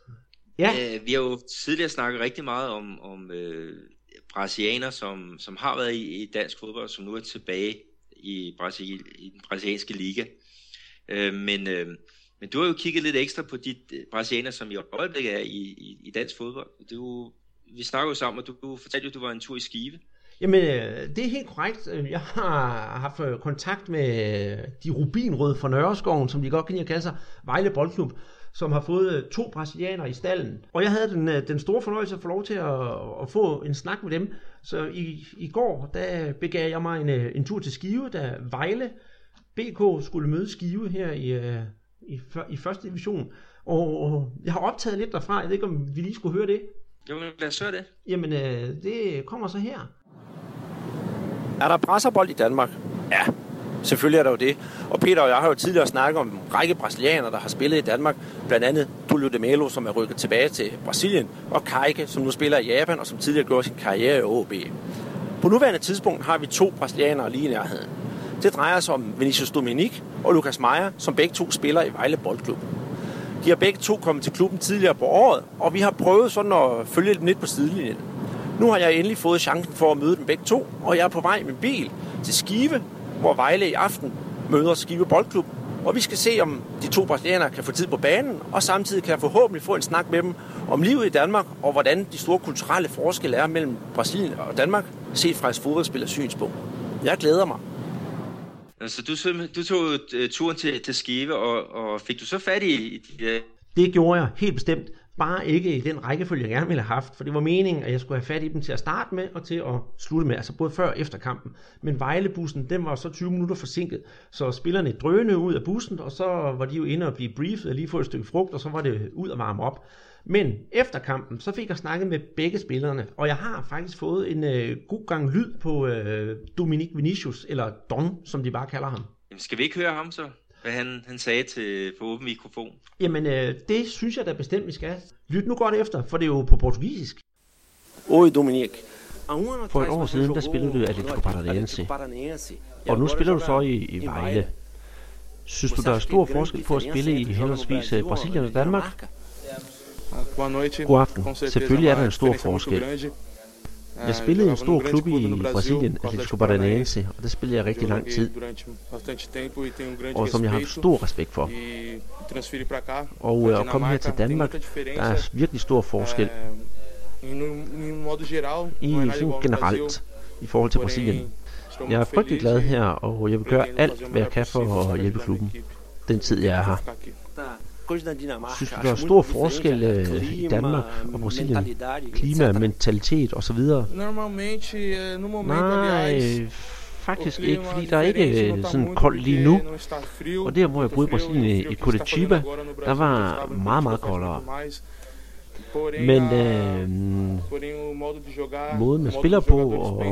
C: ja. øh, vi har jo tidligere snakket rigtig meget om, om øh, brasilianer, som, som har været i, i dansk fodbold, som nu er tilbage i, Brasil, i den brasilianske liga. Øh, men, øh, men du har jo kigget lidt ekstra på de øh, brasilianer, som i øjeblikket er i, i, i dansk fodbold. Du, vi snakker jo sammen, og du, du fortalte jo, at du var en tur i Skive.
B: Jamen, øh, det er helt korrekt. Øh, jeg har haft kontakt med de rubinrøde fra Nørreskoven, som de godt kan lide at kalde sig, Vejle Boldklub, som har fået to brasilianere i stallen. Og jeg havde den, den store fornøjelse at få lov til at, at få en snak med dem. Så i, i går, der begav jeg mig en, en tur til Skive, da Vejle BK skulle møde Skive her i, øh, i, i første division. Og, jeg har optaget lidt derfra. Jeg ved ikke, om vi lige skulle høre det.
C: Jo, lad os høre det.
B: Jamen, øh, det kommer så her.
D: Er der presserbold i Danmark? Ja, selvfølgelig er der jo det. Og Peter og jeg har jo tidligere snakket om en række brasilianere, der har spillet i Danmark. Blandt andet Tulio de Melo, som er rykket tilbage til Brasilien. Og Kajke, som nu spiller i Japan, og som tidligere gjorde sin karriere i OB. På nuværende tidspunkt har vi to brasilianere lige i nærheden. Det drejer sig om Vinicius Dominik og Lukas Meyer, som begge to spiller i Vejle Boldklub. De har begge to kommet til klubben tidligere på året, og vi har prøvet sådan at følge dem lidt på sidelinjen. Nu har jeg endelig fået chancen for at møde dem begge to, og jeg er på vej med bil til Skive, hvor Vejle i aften møder Skive Boldklub. Og vi skal se, om de to brasilianere kan få tid på banen, og samtidig kan jeg forhåbentlig få en snak med dem om livet i Danmark, og hvordan de store kulturelle forskelle er mellem Brasilien og Danmark, set fra et fodboldspillers synspunkt. Jeg glæder mig.
C: Øh, så du, du tog øh, turen til, til Skive, og, og fik du så fat i, i de
B: Det gjorde jeg helt bestemt. Bare ikke i den rækkefølge, jeg gerne ville have haft. For det var meningen, at jeg skulle have fat i dem til at starte med, og til at slutte med. Altså både før og efter kampen. Men Vejlebussen, den var så 20 minutter forsinket. Så spillerne drønede ud af bussen, og så var de jo inde og blive briefet og lige få et stykke frugt, og så var det ud og varme op. Men efter kampen, så fik jeg snakket med begge spillerne, og jeg har faktisk fået en øh, god gang lyd på øh, Dominic Vinicius, eller Don, som de bare kalder ham.
C: Jamen, skal vi ikke høre ham så? Hvad han, han sagde til på åben mikrofon?
B: Jamen, øh, det synes jeg da bestemt, vi skal. Lyt nu godt efter, for det er jo på portugisisk.
D: Oi, Dominic.
B: For et år siden, der spillede du Atletico Paranaense. Og nu spiller du så i, i Vejle. Synes du, der er stor forskel på at spille i henholdsvis øh, Brasilien og Danmark?
A: Noite.
B: God aften. Selvfølgelig er der en stor forskel. Jeg spillede i en stor klub i Brasilien, Atletico Paranaense, og der spillede jeg rigtig lang tid,
A: e um
B: og som jeg har stor respekt for.
A: E.
B: Og
A: pra
B: øh, at komme her til Danmark, der er virkelig stor forskel
A: e em modo geral,
B: i sådan generelt i forhold til Brasilien. Jeg er frygtelig glad
A: e
B: her, og jeg vil gøre alt, hvad jeg kan for at hjælpe klubben, den tid jeg er her. Synes du, der er stor forskel øh, i Danmark og Brasilien? Klima, mentalitet osv.?
A: Momento,
B: Nej, faktisk ikke, fordi der er ikke øh, sådan koldt lige nu. Og der, hvor jeg boede i Brasilien,
A: o
B: i Curitiba, der var meget, meget koldere.
A: Porém,
B: Men øh,
A: porém, o modo de jogar,
B: måden man spiller på, og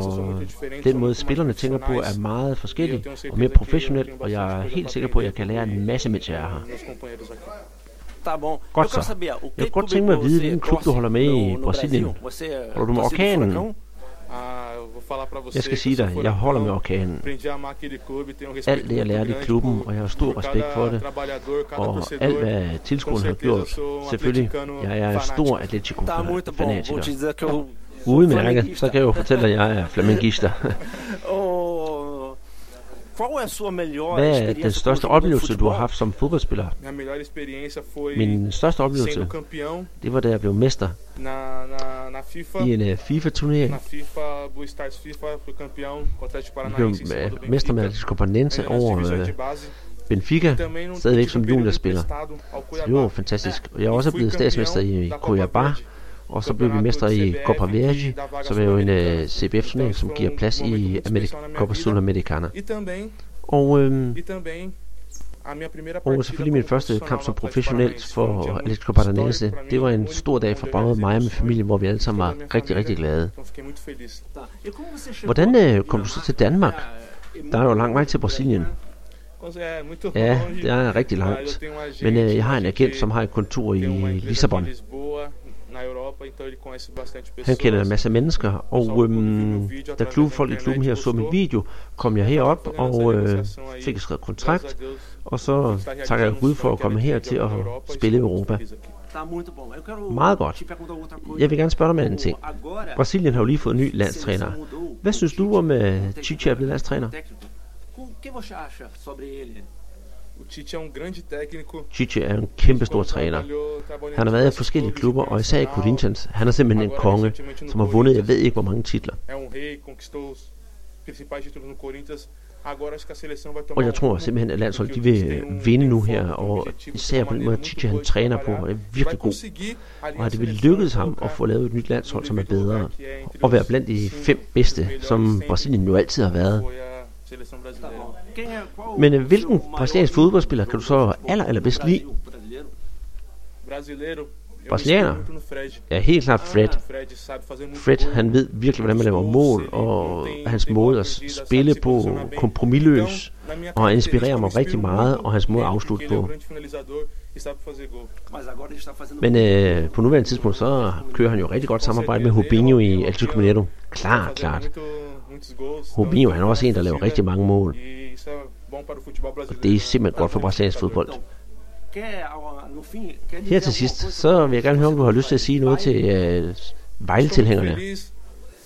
B: den måde spillerne tænker på, er meget forskellig
A: E certeza
B: og mere professionel, og jeg er helt sikker på, at jeg kan lære en masse, mens jeg er her. Godt så. Jeg kunne godt tænke mig at vide, hvilken klub du holder med i Brasilien.
D: Er
B: Holder du med Orkanen?
A: Ah,
B: Jeg skal sige dig, jeg holder med orkanen.
A: um
B: Alt det, jeg lærte i klubben, og jeg har stor respekt for det. Og alt, hvad tilskuerne har gjort, selvfølgelig. Jeg er en stor Atletico-fanatiker. Udmærket, så kan jeg jo fortælle dig, at jeg er flamengister. Hvad er
D: experiência
B: den største oplevelse, du har haft som fodboldspiller?
A: Minha melhor experiência foi
B: Min største oplevelse,
A: campeão
B: det var da jeg blev mester
A: na, na, na FIFA.
B: i en uh, FIFA-turnering.
A: Na FIFA, Blue Stars FIFA, fui campeão com o Atlético
B: Jeg blev uh, mester med. Atletico Paranaense over uh,
A: base.
B: Benfica,
A: Também não
B: stadigvæk
A: tive
B: som juniorspiller. Så det var fantastisk. Og jeg er
A: E
B: også blevet statsmester i Cuiabá. Og så blev vi mestre i Copa Verde, som er jo en uh, CBF-turnering, som giver plads i Amerik- Copa Sudamericana. Og
A: primeira
B: Og selvfølgelig min første kamp som professionelt
A: um dia
B: for
A: histórico pra mim,
B: Det var en stor dag for både mig og min familie, hvor vi alle sammen var rigtig, rigtig glade.
D: E
B: Hvordan øh, kom du så til Danmark? Der er jo lang vej til Brasilien. Ja, det er rigtig langt.
A: um
B: Men øh, jeg har en agent, som har et kontor i Lissabon.
A: Na Europa, então ele conhece bastante pessoas.
B: Han kender en masse mennesker, og øhm, da klubfolk i klubben her så min video, kom jeg herop og øh, fik skrevet kontrakt, og så takker jeg Gud for at komme her til at spille i Europa. Meget godt. Jeg vil gerne spørge dig om en ting. Brasilien har jo lige fået en ny landstræner. Hvad synes du om uh, Chichi er blevet landstræner?
D: O que você acha sobre ele?
A: O Tite er um grande técnico.
B: Chichi er en kæmpe stor træner. Han har været i forskellige klubber, og især i Corinthians. Han er simpelthen en konge, som har vundet, jeg ved ikke hvor mange titler.
A: Um
B: Og jeg tror
A: um-
B: simpelthen, at landsholdet de vil
A: Tite
B: vinde nu her, og især på den måde,
A: muito
B: han træner på, og det er virkelig god. Og at det vil
A: e
B: ham at få lavet et nyt landshold, som er bedre. Og være blandt de fem bedste, som Brasilien jo altid har været. Men øh, hvilken brasiliansk fodboldspiller kan du så aller, allerbedst lide?
A: Fred.
B: Ja, helt klart Fred.
A: Muito
B: Fred, han ved virkelig, hvordan man laver mål, og hans måde at spille på, kompromilløs, og han inspirerer mig rigtig meget, og hans måde at afslutte
A: um
B: på.
A: e
B: Men øh, på nuværende tidspunkt, så kører han jo rigtig godt samarbejde med Rubinho i Atletico Mineiro. Klart, klart. Rubinho, han er også en, der laver rigtig mange mål.
A: Isso er bom para o futebol brasileiro.
B: Er godt for brasiliansk fodbold. Her til sidst, så vil jeg gerne høre, om du har lyst til at sige noget til øh, Vejle-tilhængerne.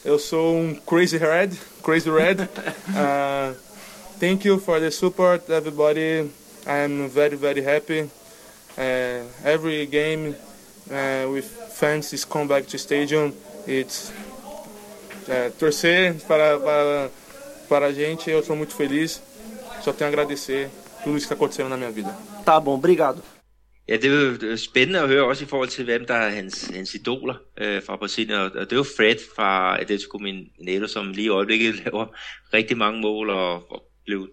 A: Eu sou um crazy red, crazy red. uh, thank you for the support, everybody. I'm very, very happy. Uh, every game uh, with fans is come back to stadium. It's uh, torcer para, para, para a gente. Eu sou muito feliz. Só tenho a agradecer tudo isso que está acontecendo na minha vida.
D: Tá bom, obrigado.
C: Ja, det er jo jo spændende at høre også i forhold til, hvem der er hans, hans idoler øh, fra Brasilien. Og det er jo Fred fra Atletico Mineiro, som lige i øjeblikket laver rigtig mange mål og, og blev,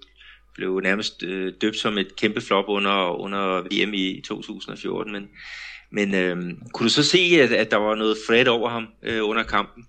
C: blev nærmest øh, døbt som et kæmpe flop under, under VM i 2014. Men, Men øh, kunne du så se, at, at der var noget Fred over ham øh, under kampen?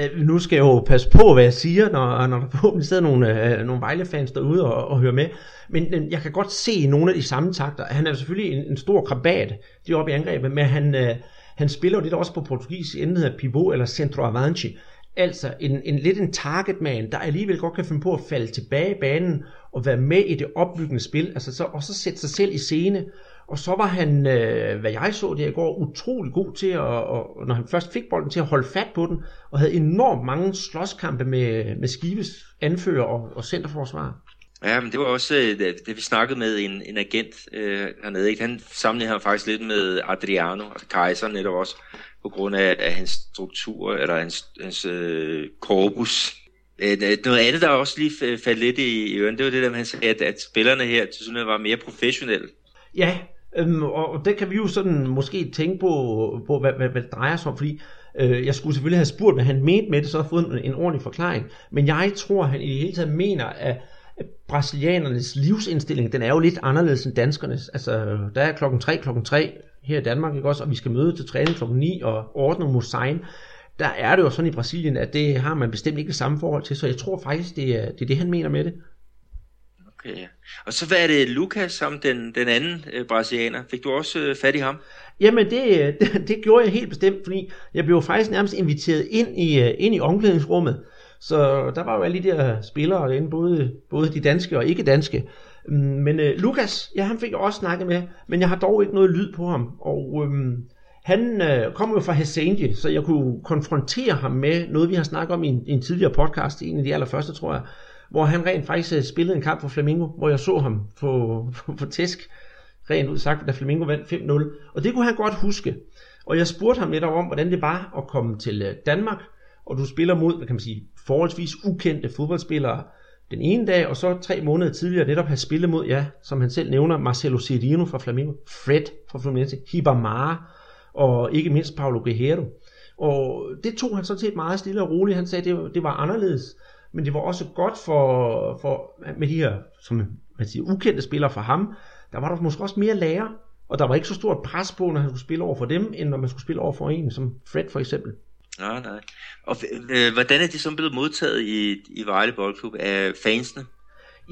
B: Øh, nu skal jeg jo passe på, hvad jeg siger, når, når der forhåbentlig sidder nogle, øh, nogle Vejle-fans derude og, og hører med. Men øh, jeg kan godt se nogle af de samme takter. Han er selvfølgelig en, en stor krabat, de oppe i angrebet, men han, øh, han spiller jo det der også på portugis enten hedder pivot eller Centro Avanti. Altså en, en lidt en targetman, der alligevel godt kan finde på at falde tilbage i banen og være med i det opbyggende spil, altså så, og så sætte sig selv i scene. Og så var han, øh, hvad jeg så det i går, utrolig god til, at, og, når han først fik bolden, til at holde fat på den, og havde enormt mange slåskampe med, med Skives anfører og, og centerforsvar.
C: Ja, men det var også øh, det, vi snakkede med en, en agent øh, hernede. Ikke? Han sammenligner faktisk lidt med Adriano, altså Kaiser netop også, på grund af, af hans struktur, eller hans, hans øh, korpus. Øh, noget andet, der også lige faldt lidt i, i øren, det var det der, han sagde, at, at spillerne her til sådan var mere professionelle.
B: Ja, øhm, og det kan vi jo sådan måske tænke på, på hvad, hvad, hvad det drejer sig om, fordi øh, jeg skulle selvfølgelig have spurgt, hvad han mente med det, så har fået en, en ordentlig forklaring. Men jeg tror, han i det hele taget mener, at brasilianernes livsindstilling, den er jo lidt anderledes end danskernes. Altså, der er klokken 3, klokken 3 her i Danmark, ikke også? Og vi skal møde til træning klokken 9 og ordne mod Musain. Der er det jo sådan i Brasilien, at det har man bestemt ikke det samme forhold til, så jeg tror faktisk, det er det, er det han mener med det.
C: Okay, Og så hvad er det Lucas som den, den anden øh, brasilianer? Fik du også øh, fat i ham?
B: Jamen det, øh, det, det gjorde jeg helt bestemt, fordi jeg blev faktisk nærmest inviteret ind i, øh, ind i omklædningsrummet. Så der var jo alle de der spillere derinde, både, både de danske og ikke danske. Mm, men øh, Lukas, ja, han fik jeg også snakket med, men jeg har dog ikke noget lyd på ham. Og øh, han øh, kom jo fra Helsinki, så jeg kunne konfrontere ham med noget, vi har snakket om i en, i en tidligere podcast, en af de allerførste, tror jeg, hvor han rent faktisk øh, spillede en kamp for Flamingo, hvor jeg så ham på, på, på tæsk, rent ud sagt, da Flamingo vandt 5-0. Og det kunne han godt huske. Og jeg spurgte ham lidt om, hvordan det var at komme til øh, Danmark, og du spiller mod, hvad kan man sige, forholdsvis ukendte fodboldspillere den ene dag, og så tre måneder tidligere netop have spillet mod, ja, som han selv nævner, Marcelo Cirino fra Flamengo, Fred fra Fluminense, Hibamara, og ikke mindst Paulo Guerrero. Og det tog han sådan set meget stille og roligt. Han sagde, det, det var anderledes, men det var også godt for, for med de her, som man siger, ukendte spillere for ham, der var der måske også mere lære, og der var ikke så stort pres på, når han skulle spille over for dem, end når man skulle spille over for en som Fred for eksempel.
C: Nej, nej. Og øh, hvordan er de så blevet modtaget i, i Vejle Boldklub af fansene?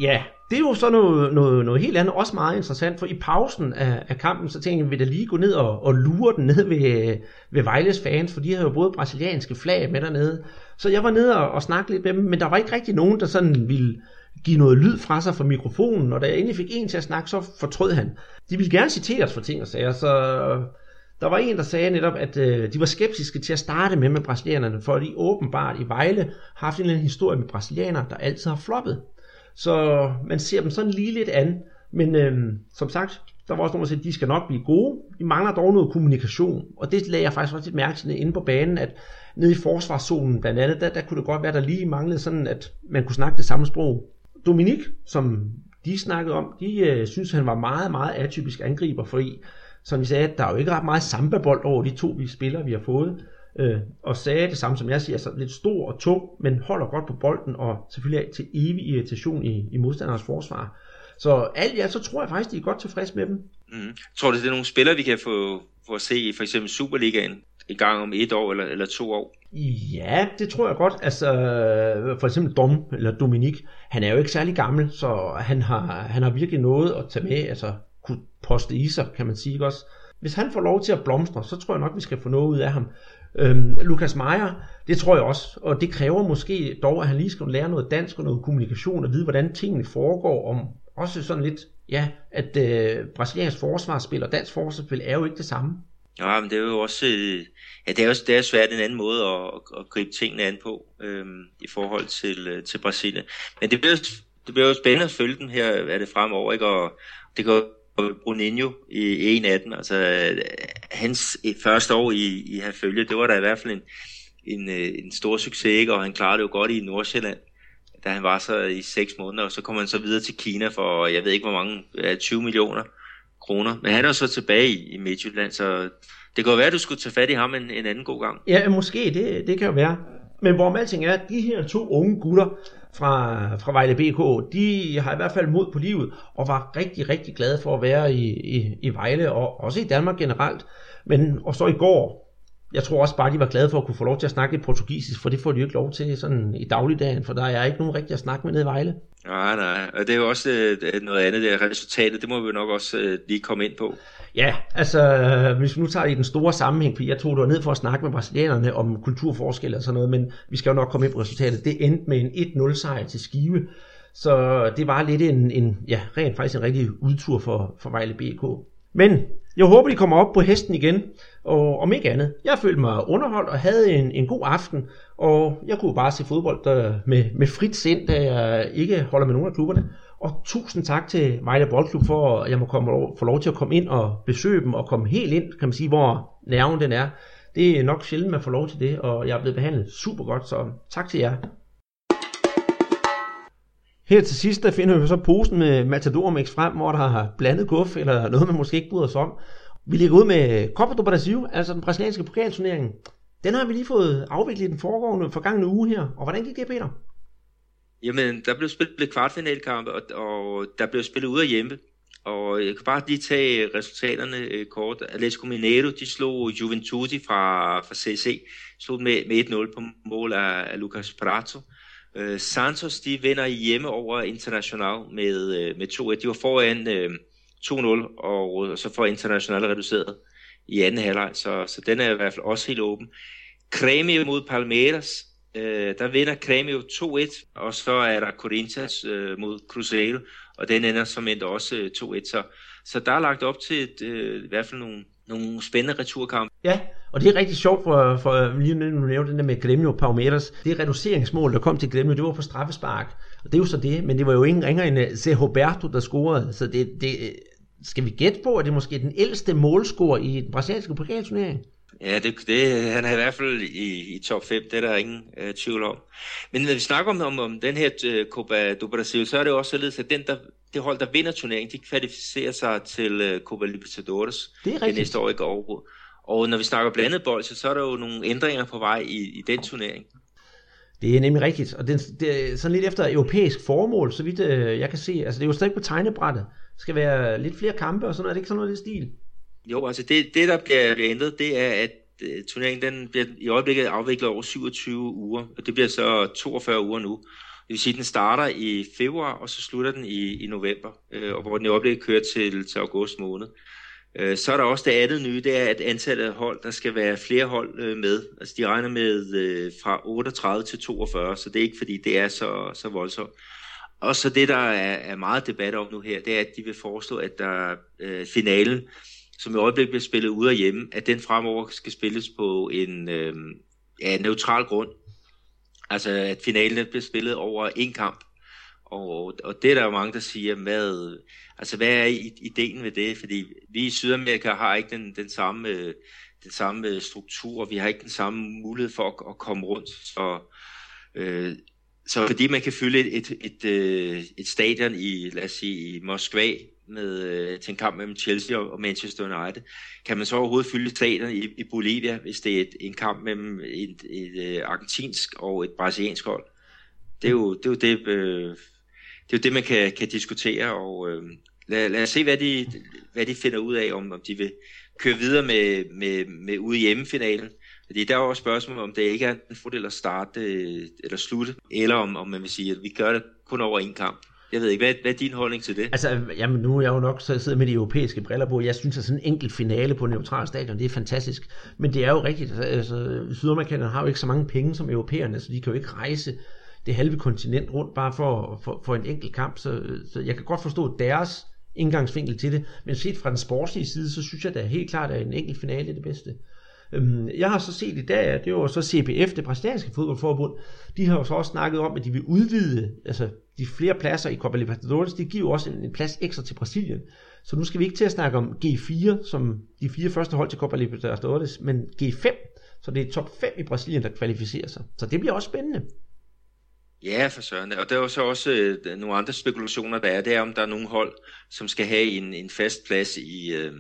B: Ja, det er jo så noget, noget, noget helt andet, også meget interessant, for i pausen af, af kampen, så tænkte jeg, vil da lige gå ned og, og lure den ned ved, ved Vejles fans, for de havde jo både brasilianske flag med dernede. Så jeg var nede og, og snakke lidt med dem, men der var ikke rigtig nogen, der sådan ville give noget lyd fra sig fra mikrofonen, og da jeg endelig fik en til at snakke, så fortrød han. De ville gerne citere os for ting og sager, så der var en, der sagde netop, at øh, de var skeptiske til at starte med med brasilianerne, for de åbenbart i Vejle har haft en eller anden historie med brasilianere, der altid har floppet. Så man ser dem sådan lige lidt an. Men øh, som sagt, der var også nogen, der sagde, at de skal nok blive gode. De mangler dog noget kommunikation. Og det lagde jeg faktisk også lidt mærke til inde på banen, at nede i forsvarszonen blandt andet, der, der kunne det godt være, der lige manglede sådan, at man kunne snakke det samme sprog. Dominik, som de snakkede om, de øh, synes, han var meget, meget atypisk angriber, fordi som vi sagde, der er jo ikke ret meget samba-bold over de to vi spillere, vi har fået. Øh, og sagde det samme som jeg siger, altså lidt stor og tung, men holder godt på bolden, og selvfølgelig til evig irritation i, i modstanders forsvar. Så alt ja, så tror jeg faktisk, de er godt tilfredse med dem.
C: Mm. Tror du, det er nogle spillere, vi kan få, få at se i for eksempel Superligaen i gang om et år eller, eller to år?
B: Ja, det tror jeg godt. Altså, for eksempel Dom, eller Dominik, han er jo ikke særlig gammel, så han har, han har virkelig noget at tage med. Altså, kunne poste i sig, kan man sige også. Hvis han får lov til at blomstre, så tror jeg nok, vi skal få noget ud af ham. Øhm, Lukas Meyer, det tror jeg også, og det kræver måske dog, at han lige skal lære noget dansk og noget kommunikation og vide, hvordan tingene foregår, om også sådan lidt, ja, at øh, brasiliansk forsvarsspil og dansk forsvarsspil er jo ikke det samme.
C: Ja, men det er jo også, øh, ja, det er også det er svært en anden måde at, at, gribe tingene an på øhm, i forhold til, øh, til Brasilien. Men det bliver, det bliver jo spændende at følge den her, er det fremover, ikke? Og det går Bruninho i en af dem. Altså, hans første år i, i følge, det var da i hvert fald en, en, øh, en stor succes, ikke? og han klarede det jo godt i Nordsjælland, da han var så i 6 måneder, og så kom han så videre til Kina for, jeg ved ikke hvor mange, 20 millioner kroner. Men han er så tilbage i, i Midtjylland, så det kan jo være, at du skulle tage fat i ham en, en anden god gang.
B: Ja, måske, det, det kan jo være. Men hvor alting er, de her to unge gutter, fra, fra Vejle BK, de har i hvert fald mod på livet, og var rigtig, rigtig glade for at være i, i, i Vejle, og også i Danmark generelt. Men, og så i går, jeg tror også bare, de var glade for at kunne få lov til at snakke lidt portugisisk, for det får de jo ikke lov til sådan i dagligdagen, for der er ikke nogen rigtig at snakke med nede i Vejle.
C: Nej, nej, og det er jo også øh, noget andet, det er resultatet, det må vi nok også øh, lige komme ind på.
B: Ja, altså hvis vi nu tager det i den store sammenhæng, for jeg tog det ned for at snakke med brasilianerne om kulturforskelle og sådan noget, men vi skal jo nok komme ind på resultatet. Det endte med en 1-0 sejr til Skive, så det var lidt en, en ja, rent faktisk en rigtig udtur for, for Vejle BK. Men jeg håber, de kommer op på hesten igen, og om ikke andet. Jeg følte mig underholdt og havde en, en god aften, og jeg kunne bare se fodbold der med, med frit sind, da jeg ikke holder med nogen af klubberne. Og tusind tak til Vejle Boldklub for, at jeg må komme, få lov til at komme ind og besøge dem og komme helt ind, kan man sige, hvor nerven den er. Det er nok sjældent, man får lov til det, og jeg er blevet behandlet super godt, så tak til jer. Her til sidst, der finder vi så posen med Matador Mix frem, hvor der har blandet guf, eller noget, man måske ikke bryder sig om. Vi ligger ud med Copa do Brasil, altså den brasilianske pokalturnering. Den har vi lige fået afviklet i den foregående, forgangne uge her. Og hvordan gik det, Peter?
C: Jamen, der blev spillet kvartfinalkampe, og, og der blev spillet ud af hjemme. Og jeg kan bare lige tage resultaterne øh, kort. Atletico Mineiro, de slog Juventude fra, fra CC, slog med, med 1-0 på mål af, af Lucas Prato. Øh, Santos, de vinder hjemme over International med, øh, med 2-1. De var foran øh, 2-0, og, og så får International reduceret i anden halvleg, så, så den er i hvert fald også helt åben. Cremio mod Palmeiras, øh, der vinder Cremio 2-1, og så er der Corinthians øh, mod Cruzeiro, og den ender som endte også øh, 2-1. Så, så der er lagt op til et, øh, i hvert fald nogle, nogle spændende returkampe.
B: Ja, og det er rigtig sjovt for, for lige nu nævnte den der med Gremio Palmeiras. Det reduceringsmål, der kom til Gremio, det var på straffespark. Og det er jo så det, men det var jo ingen ringer end øh, Se Roberto, der scorede. Så det, det, skal vi gætte på, at det er måske den ældste målscore i den brasilianske pokalturnering?
C: Ja, det, det, han er i hvert fald i, i top 5, det er der ingen uh, tvivl om. Men når vi snakker om, om, om den her uh, Copa do Brasil, så er det også således, at den, der, det hold, der vinder turneringen, de kvalificerer sig til uh, Copa Libertadores
B: det, er det
C: næste år i går. Og når vi snakker blandet bold, så, så er der jo nogle ændringer på vej i, i den turnering.
B: Det er nemlig rigtigt, og det, det sådan lidt efter europæisk formål, så vidt jeg kan se. Altså det er jo stadig på tegnebrættet. Skal være lidt flere kampe og sådan noget. Er det ikke sådan noget, i stil?
C: Jo, altså det, det der bliver ændret, det er, at øh, turneringen den bliver i øjeblikket afviklet over 27 uger, og det bliver så 42 uger nu. Det vil sige, at den starter i februar, og så slutter den i, i november, øh, og hvor den i øjeblikket kører til, til august måned. Øh, så er der også det andet nye, det er, at antallet af hold, der skal være flere hold øh, med. Altså de regner med øh, fra 38 til 42, så det er ikke fordi, det er så, så voldsomt. Og så det, der er, er meget debat om nu her, det er, at de vil foreslå, at der øh, finalen som i øjeblikket bliver spillet ude af hjemme, at den fremover skal spilles på en øh, ja, neutral grund. Altså at finalen bliver spillet over en kamp. Og, og det er der jo mange, der siger, med, altså hvad er ideen med det? Fordi vi i Sydamerika har ikke den, den samme den samme struktur, vi har ikke den samme mulighed for at, at komme rundt. Så, øh, så fordi man kan fylde et, et, et, øh, et stadion i, lad os sige, i Moskva med, øh, til en kamp mellem Chelsea og Manchester United. Kan man så overhovedet fylde stadion i, i Bolivia, hvis det er et, en kamp mellem et, et, et argentinsk og et brasiliansk hold? Det er jo det, er jo det, øh, det, er jo det man kan, kan diskutere, og øh, lad, lad os se, hvad de, hvad de finder ud af, om, om de vil køre videre med, med, med ude hjemmefinalen. Fordi der er også spørgsmål om det ikke er en fordel at starte øh, eller slutte, eller om, om man vil sige, at vi gør det kun over en kamp. Jeg ved ikke, hvad, hvad er din holdning til det?
B: Altså, jamen nu er jeg jo nok så sidder med de europæiske briller på. Jeg synes, at sådan en enkelt finale på neutral stadion, det er fantastisk. Men det er jo rigtigt. Altså, sydamerikanerne har jo ikke så mange penge som europæerne, så de kan jo ikke rejse det halve kontinent rundt bare for, for, for en enkelt kamp. Så, så jeg kan godt forstå deres indgangsvinkel til det. Men set fra den sportslige side, så synes jeg da helt klart, at en enkelt finale er det bedste. Øhm, jeg har så set i dag, at det var så CBF, det brasilianske fodboldforbund, de har jo så også snakket om, at de vil udvide altså de flere pladser i Copa Libertadores, det giver jo også en, en plads ekstra til Brasilien. Så nu skal vi ikke til at snakke om G4, som de fire første hold til Copa Libertadores, men G5, så det er top 5 i Brasilien, der kvalificerer sig. Så det bliver også spændende.
C: Ja, for søren. Og der er jo så også øh, nogle andre spekulationer, der er. Det er, om der er nogle hold, som skal have en, en fast plads i, øh,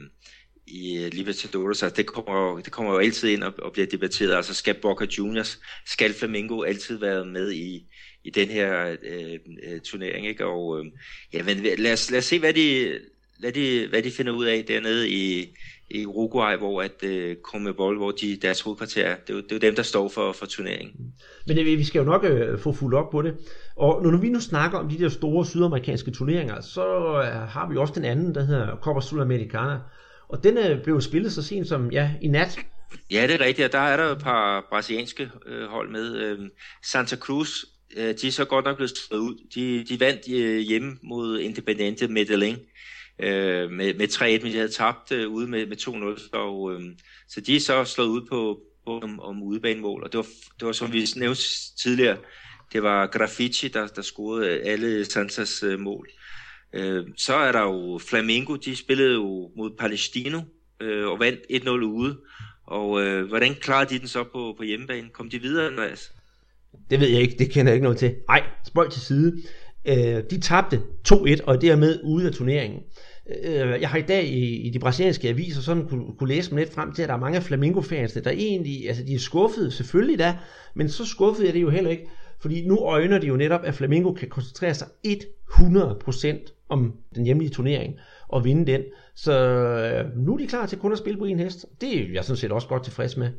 C: i øh, Libertadores, altså det kommer, det kommer jo altid ind og, og bliver debatteret. Altså skal Boca Juniors, skal Flamengo altid være med i, i den her øh, øh turnering, ikke? Og øh, ja, men lad os, lad os se, hvad de, hvad, de, hvad de finder ud af dernede i, i Uruguay, hvor at øh, Comebol, hvor de, deres hovedkvarter er. Det er, jo, det er jo dem, der står for, for turneringen.
B: Men øh, det, vi skal jo nok øh, få fuldt op på det. Og når vi nu snakker om de der store sydamerikanske turneringer, så øh, har vi også den anden, der hedder Copa Sudamericana. Og den øh, blev spillet så sent som ja, i nat.
C: Ja, det er rigtigt, og der er der et par brasilianske øh, hold med. Øh, Santa Cruz, øh, de er så godt nok blevet slået ud. De, de vandt øh, hjemme mod Independiente Medellin øh, med, med 3-1, men de havde tabt øh, ude med, med 2-0. Og, øh, så de er så slået ud på, på om, om udebanemål, og det var, det var som vi nævnte tidligere, det var Graffiti, der, der scorede øh, alle Santas øh, mål. Øh, så er der jo Flamengo, de spillede jo mod Palestino øh, og vandt 1-0 ude. Og øh, hvordan klarede de den så på, på hjemmebane? Kom de videre, Andreas?
B: Det ved jeg ikke, det kender jeg ikke noget til. Nej, spøj til side. Øh, de tabte 2-1 og dermed ude af turneringen. Øh, jeg har i dag i, i de brasilianske aviser sådan kunne, kunne læse mig lidt frem til, at der er mange flamingo fans der egentlig, altså de er skuffede, selvfølgelig da, men så skuffede jeg det jo heller ikke, fordi nu øjner de jo netop, at Flamengo kan koncentrere sig 100% om den hjemlige turnering og vinde den. Så øh, nu er de klar til kun at spille på en hest. Det er jeg sådan set også godt tilfreds med.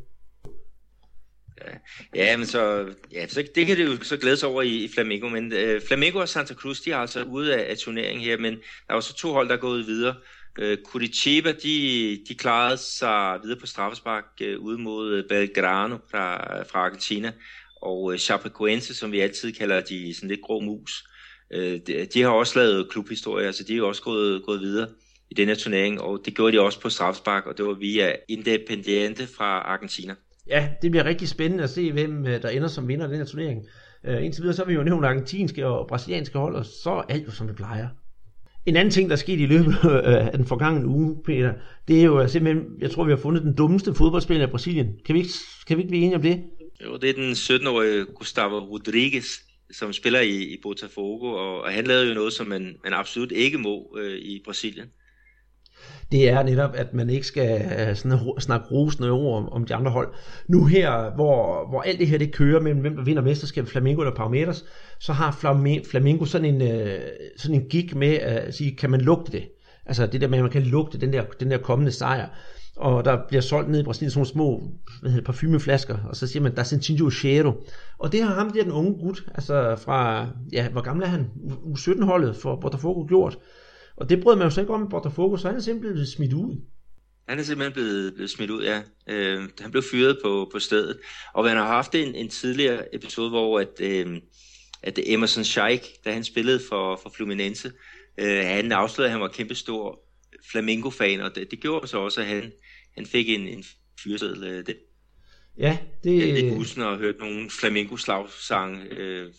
C: Ja, men så, ja, så det kan det jo så glæde over i, i Flamengo, men øh, Flamengo og Santa Cruz, de er altså ude af, af turneringen her, men der er så to hold, der er gået videre. Øh, Curitiba, de, de klarede sig videre på straffespark øh, ude mod øh, Belgrano fra, fra Argentina, og øh, Chapecoense, som vi altid kalder de sådan lidt grå mus, øh, de, de har også lavet klubhistorie, altså de er også gået, gået videre i denne turnering, og det gjorde de også på straffespark, og det var via Independiente fra Argentina.
B: Ja, det bliver rigtig spændende at se, hvem øh, der ender som vinder af den her turnering. Uh, indtil videre så har vi jo nævnt argentinske og brasilianske hold, og så er alt jo som det plejer. En anden ting, der er sket i løbet af den forgangne uge, Peter, det er jo simpelthen, jeg tror, vi har fundet den dummeste fodboldspiller i Brasilien. Kan vi ikke, kan vi ikke blive enige om det?
C: Jo, det er den 17-årige Gustavo Rodriguez, som spiller i, i Botafogo, og, og han lavede jo noget, som man, man absolut ikke må øh, i Brasilien
B: det er netop, at man ikke skal øh, sådan, snakke rosende ord om, om de andre hold. Nu her, hvor, hvor alt det her det kører mellem, hvem der vinder mesterskabet, Flamengo eller Parmeters, så har Flamengo sådan en, øh, sådan en gig med at sige, kan man lugte det? Altså det der med, at man kan lugte den der, den der kommende sejr. Og der bliver solgt ned i Brasilien sådan nogle små hvad hedder, parfumeflasker, og så siger man, der er Sentinho Cheiro. Og det har ham der, den unge gut, altså fra, ja, hvor gammel er han? U17-holdet for Botafogo gjort. Og det brød man jo så ikke om i Botafogo, så han er simpelthen blevet smidt ud.
C: Han er simpelthen blevet, blevet smidt ud, ja. Øh, han blev fyret på, på stedet. Og man har haft en, en tidligere episode, hvor at, øh, at Emerson Scheik, da han spillede for, for Fluminense, øh, han afslørede, at han var kæmpestor Flamingo-fan, og det, det gjorde så også, at han, han fik en, en fyreseddel. Øh, det.
B: Ja, det...
C: Jeg er lidt husen at hørt nogle Flamingo-slagsange, øh,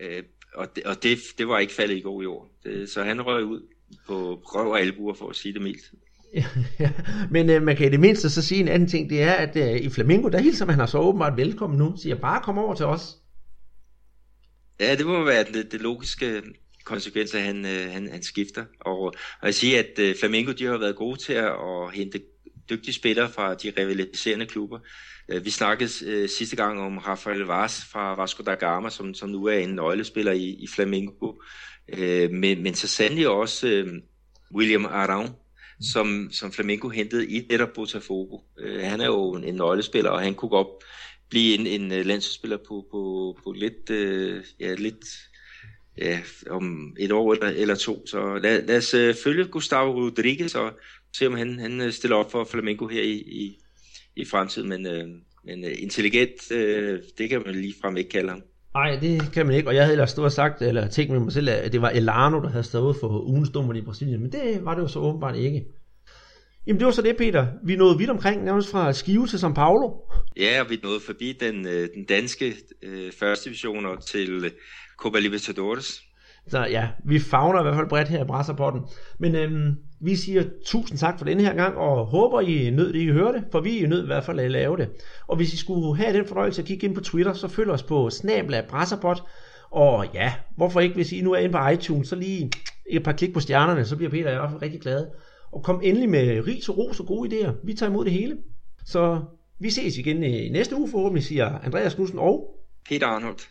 C: øh, og, det, og det, det var ikke faldet i god jord. Det, så han røg ud på røv og albuer, for at sige det mildt.
B: ja, men øh, man kan i det mindste så sige en anden ting, det er, at øh, i Flamingo, der hilser man har så åbenbart velkommen nu, siger bare kom over til os.
C: Ja, det må være det, det logiske konsekvens, at han, øh, han, han skifter. Og, og jeg siger, at øh, Flamingo de har været gode til at, at hente dygtige spillere fra de rivaliserende klubber. Øh, vi snakkede øh, sidste gang om Rafael Vaz fra Vasco da Gama, som, som nu er en nøglespiller i, i Flamengo. Øh, men, men så sandelig også øh, William Aron, som, som Flamengo hentede i netop Botafogo. Øh, han er jo en, en nøglespiller, og han kunne godt blive en, en øh, landsholdsspiller på, på, på lidt, øh, ja, lidt ja, om et år eller, eller to. Så lad, lad os øh, følge Gustavo Rodriguez og se, om han, han øh, stiller op for Flamengo her i, i, i fremtiden. Men, øh, men øh, intelligent, øh, det kan man lige frem ikke kalde ham.
B: Nej, det kan man ikke, og jeg havde ellers stået og sagt, eller tænkt med mig selv, at det var Elano, der havde stået for ugens i Brasilien, men det var det jo så åbenbart ikke. Jamen det var så det, Peter. Vi nåede vidt omkring, nærmest fra Skive til São Paulo.
C: Ja, og vi nåede forbi den, øh, den danske øh, første division og til Copa Libertadores.
B: Så ja, vi fagner i hvert fald bredt her i Brasserpotten. Men øhm, vi siger tusind tak for denne her gang, og håber I nød det, I hørte, for vi er nødt i hvert fald at lave det. Og hvis I skulle have den fornøjelse at kigge ind på Twitter, så følg os på snabla Brasserpot. Og ja, hvorfor ikke, hvis I nu er inde på iTunes, så lige et par klik på stjernerne, så bliver Peter i hvert fald rigtig glad. Og kom endelig med ris og ros og gode idéer. Vi tager imod det hele. Så vi ses igen i næste uge forhåbentlig, siger Andreas Knudsen og
C: Peter Arnholdt.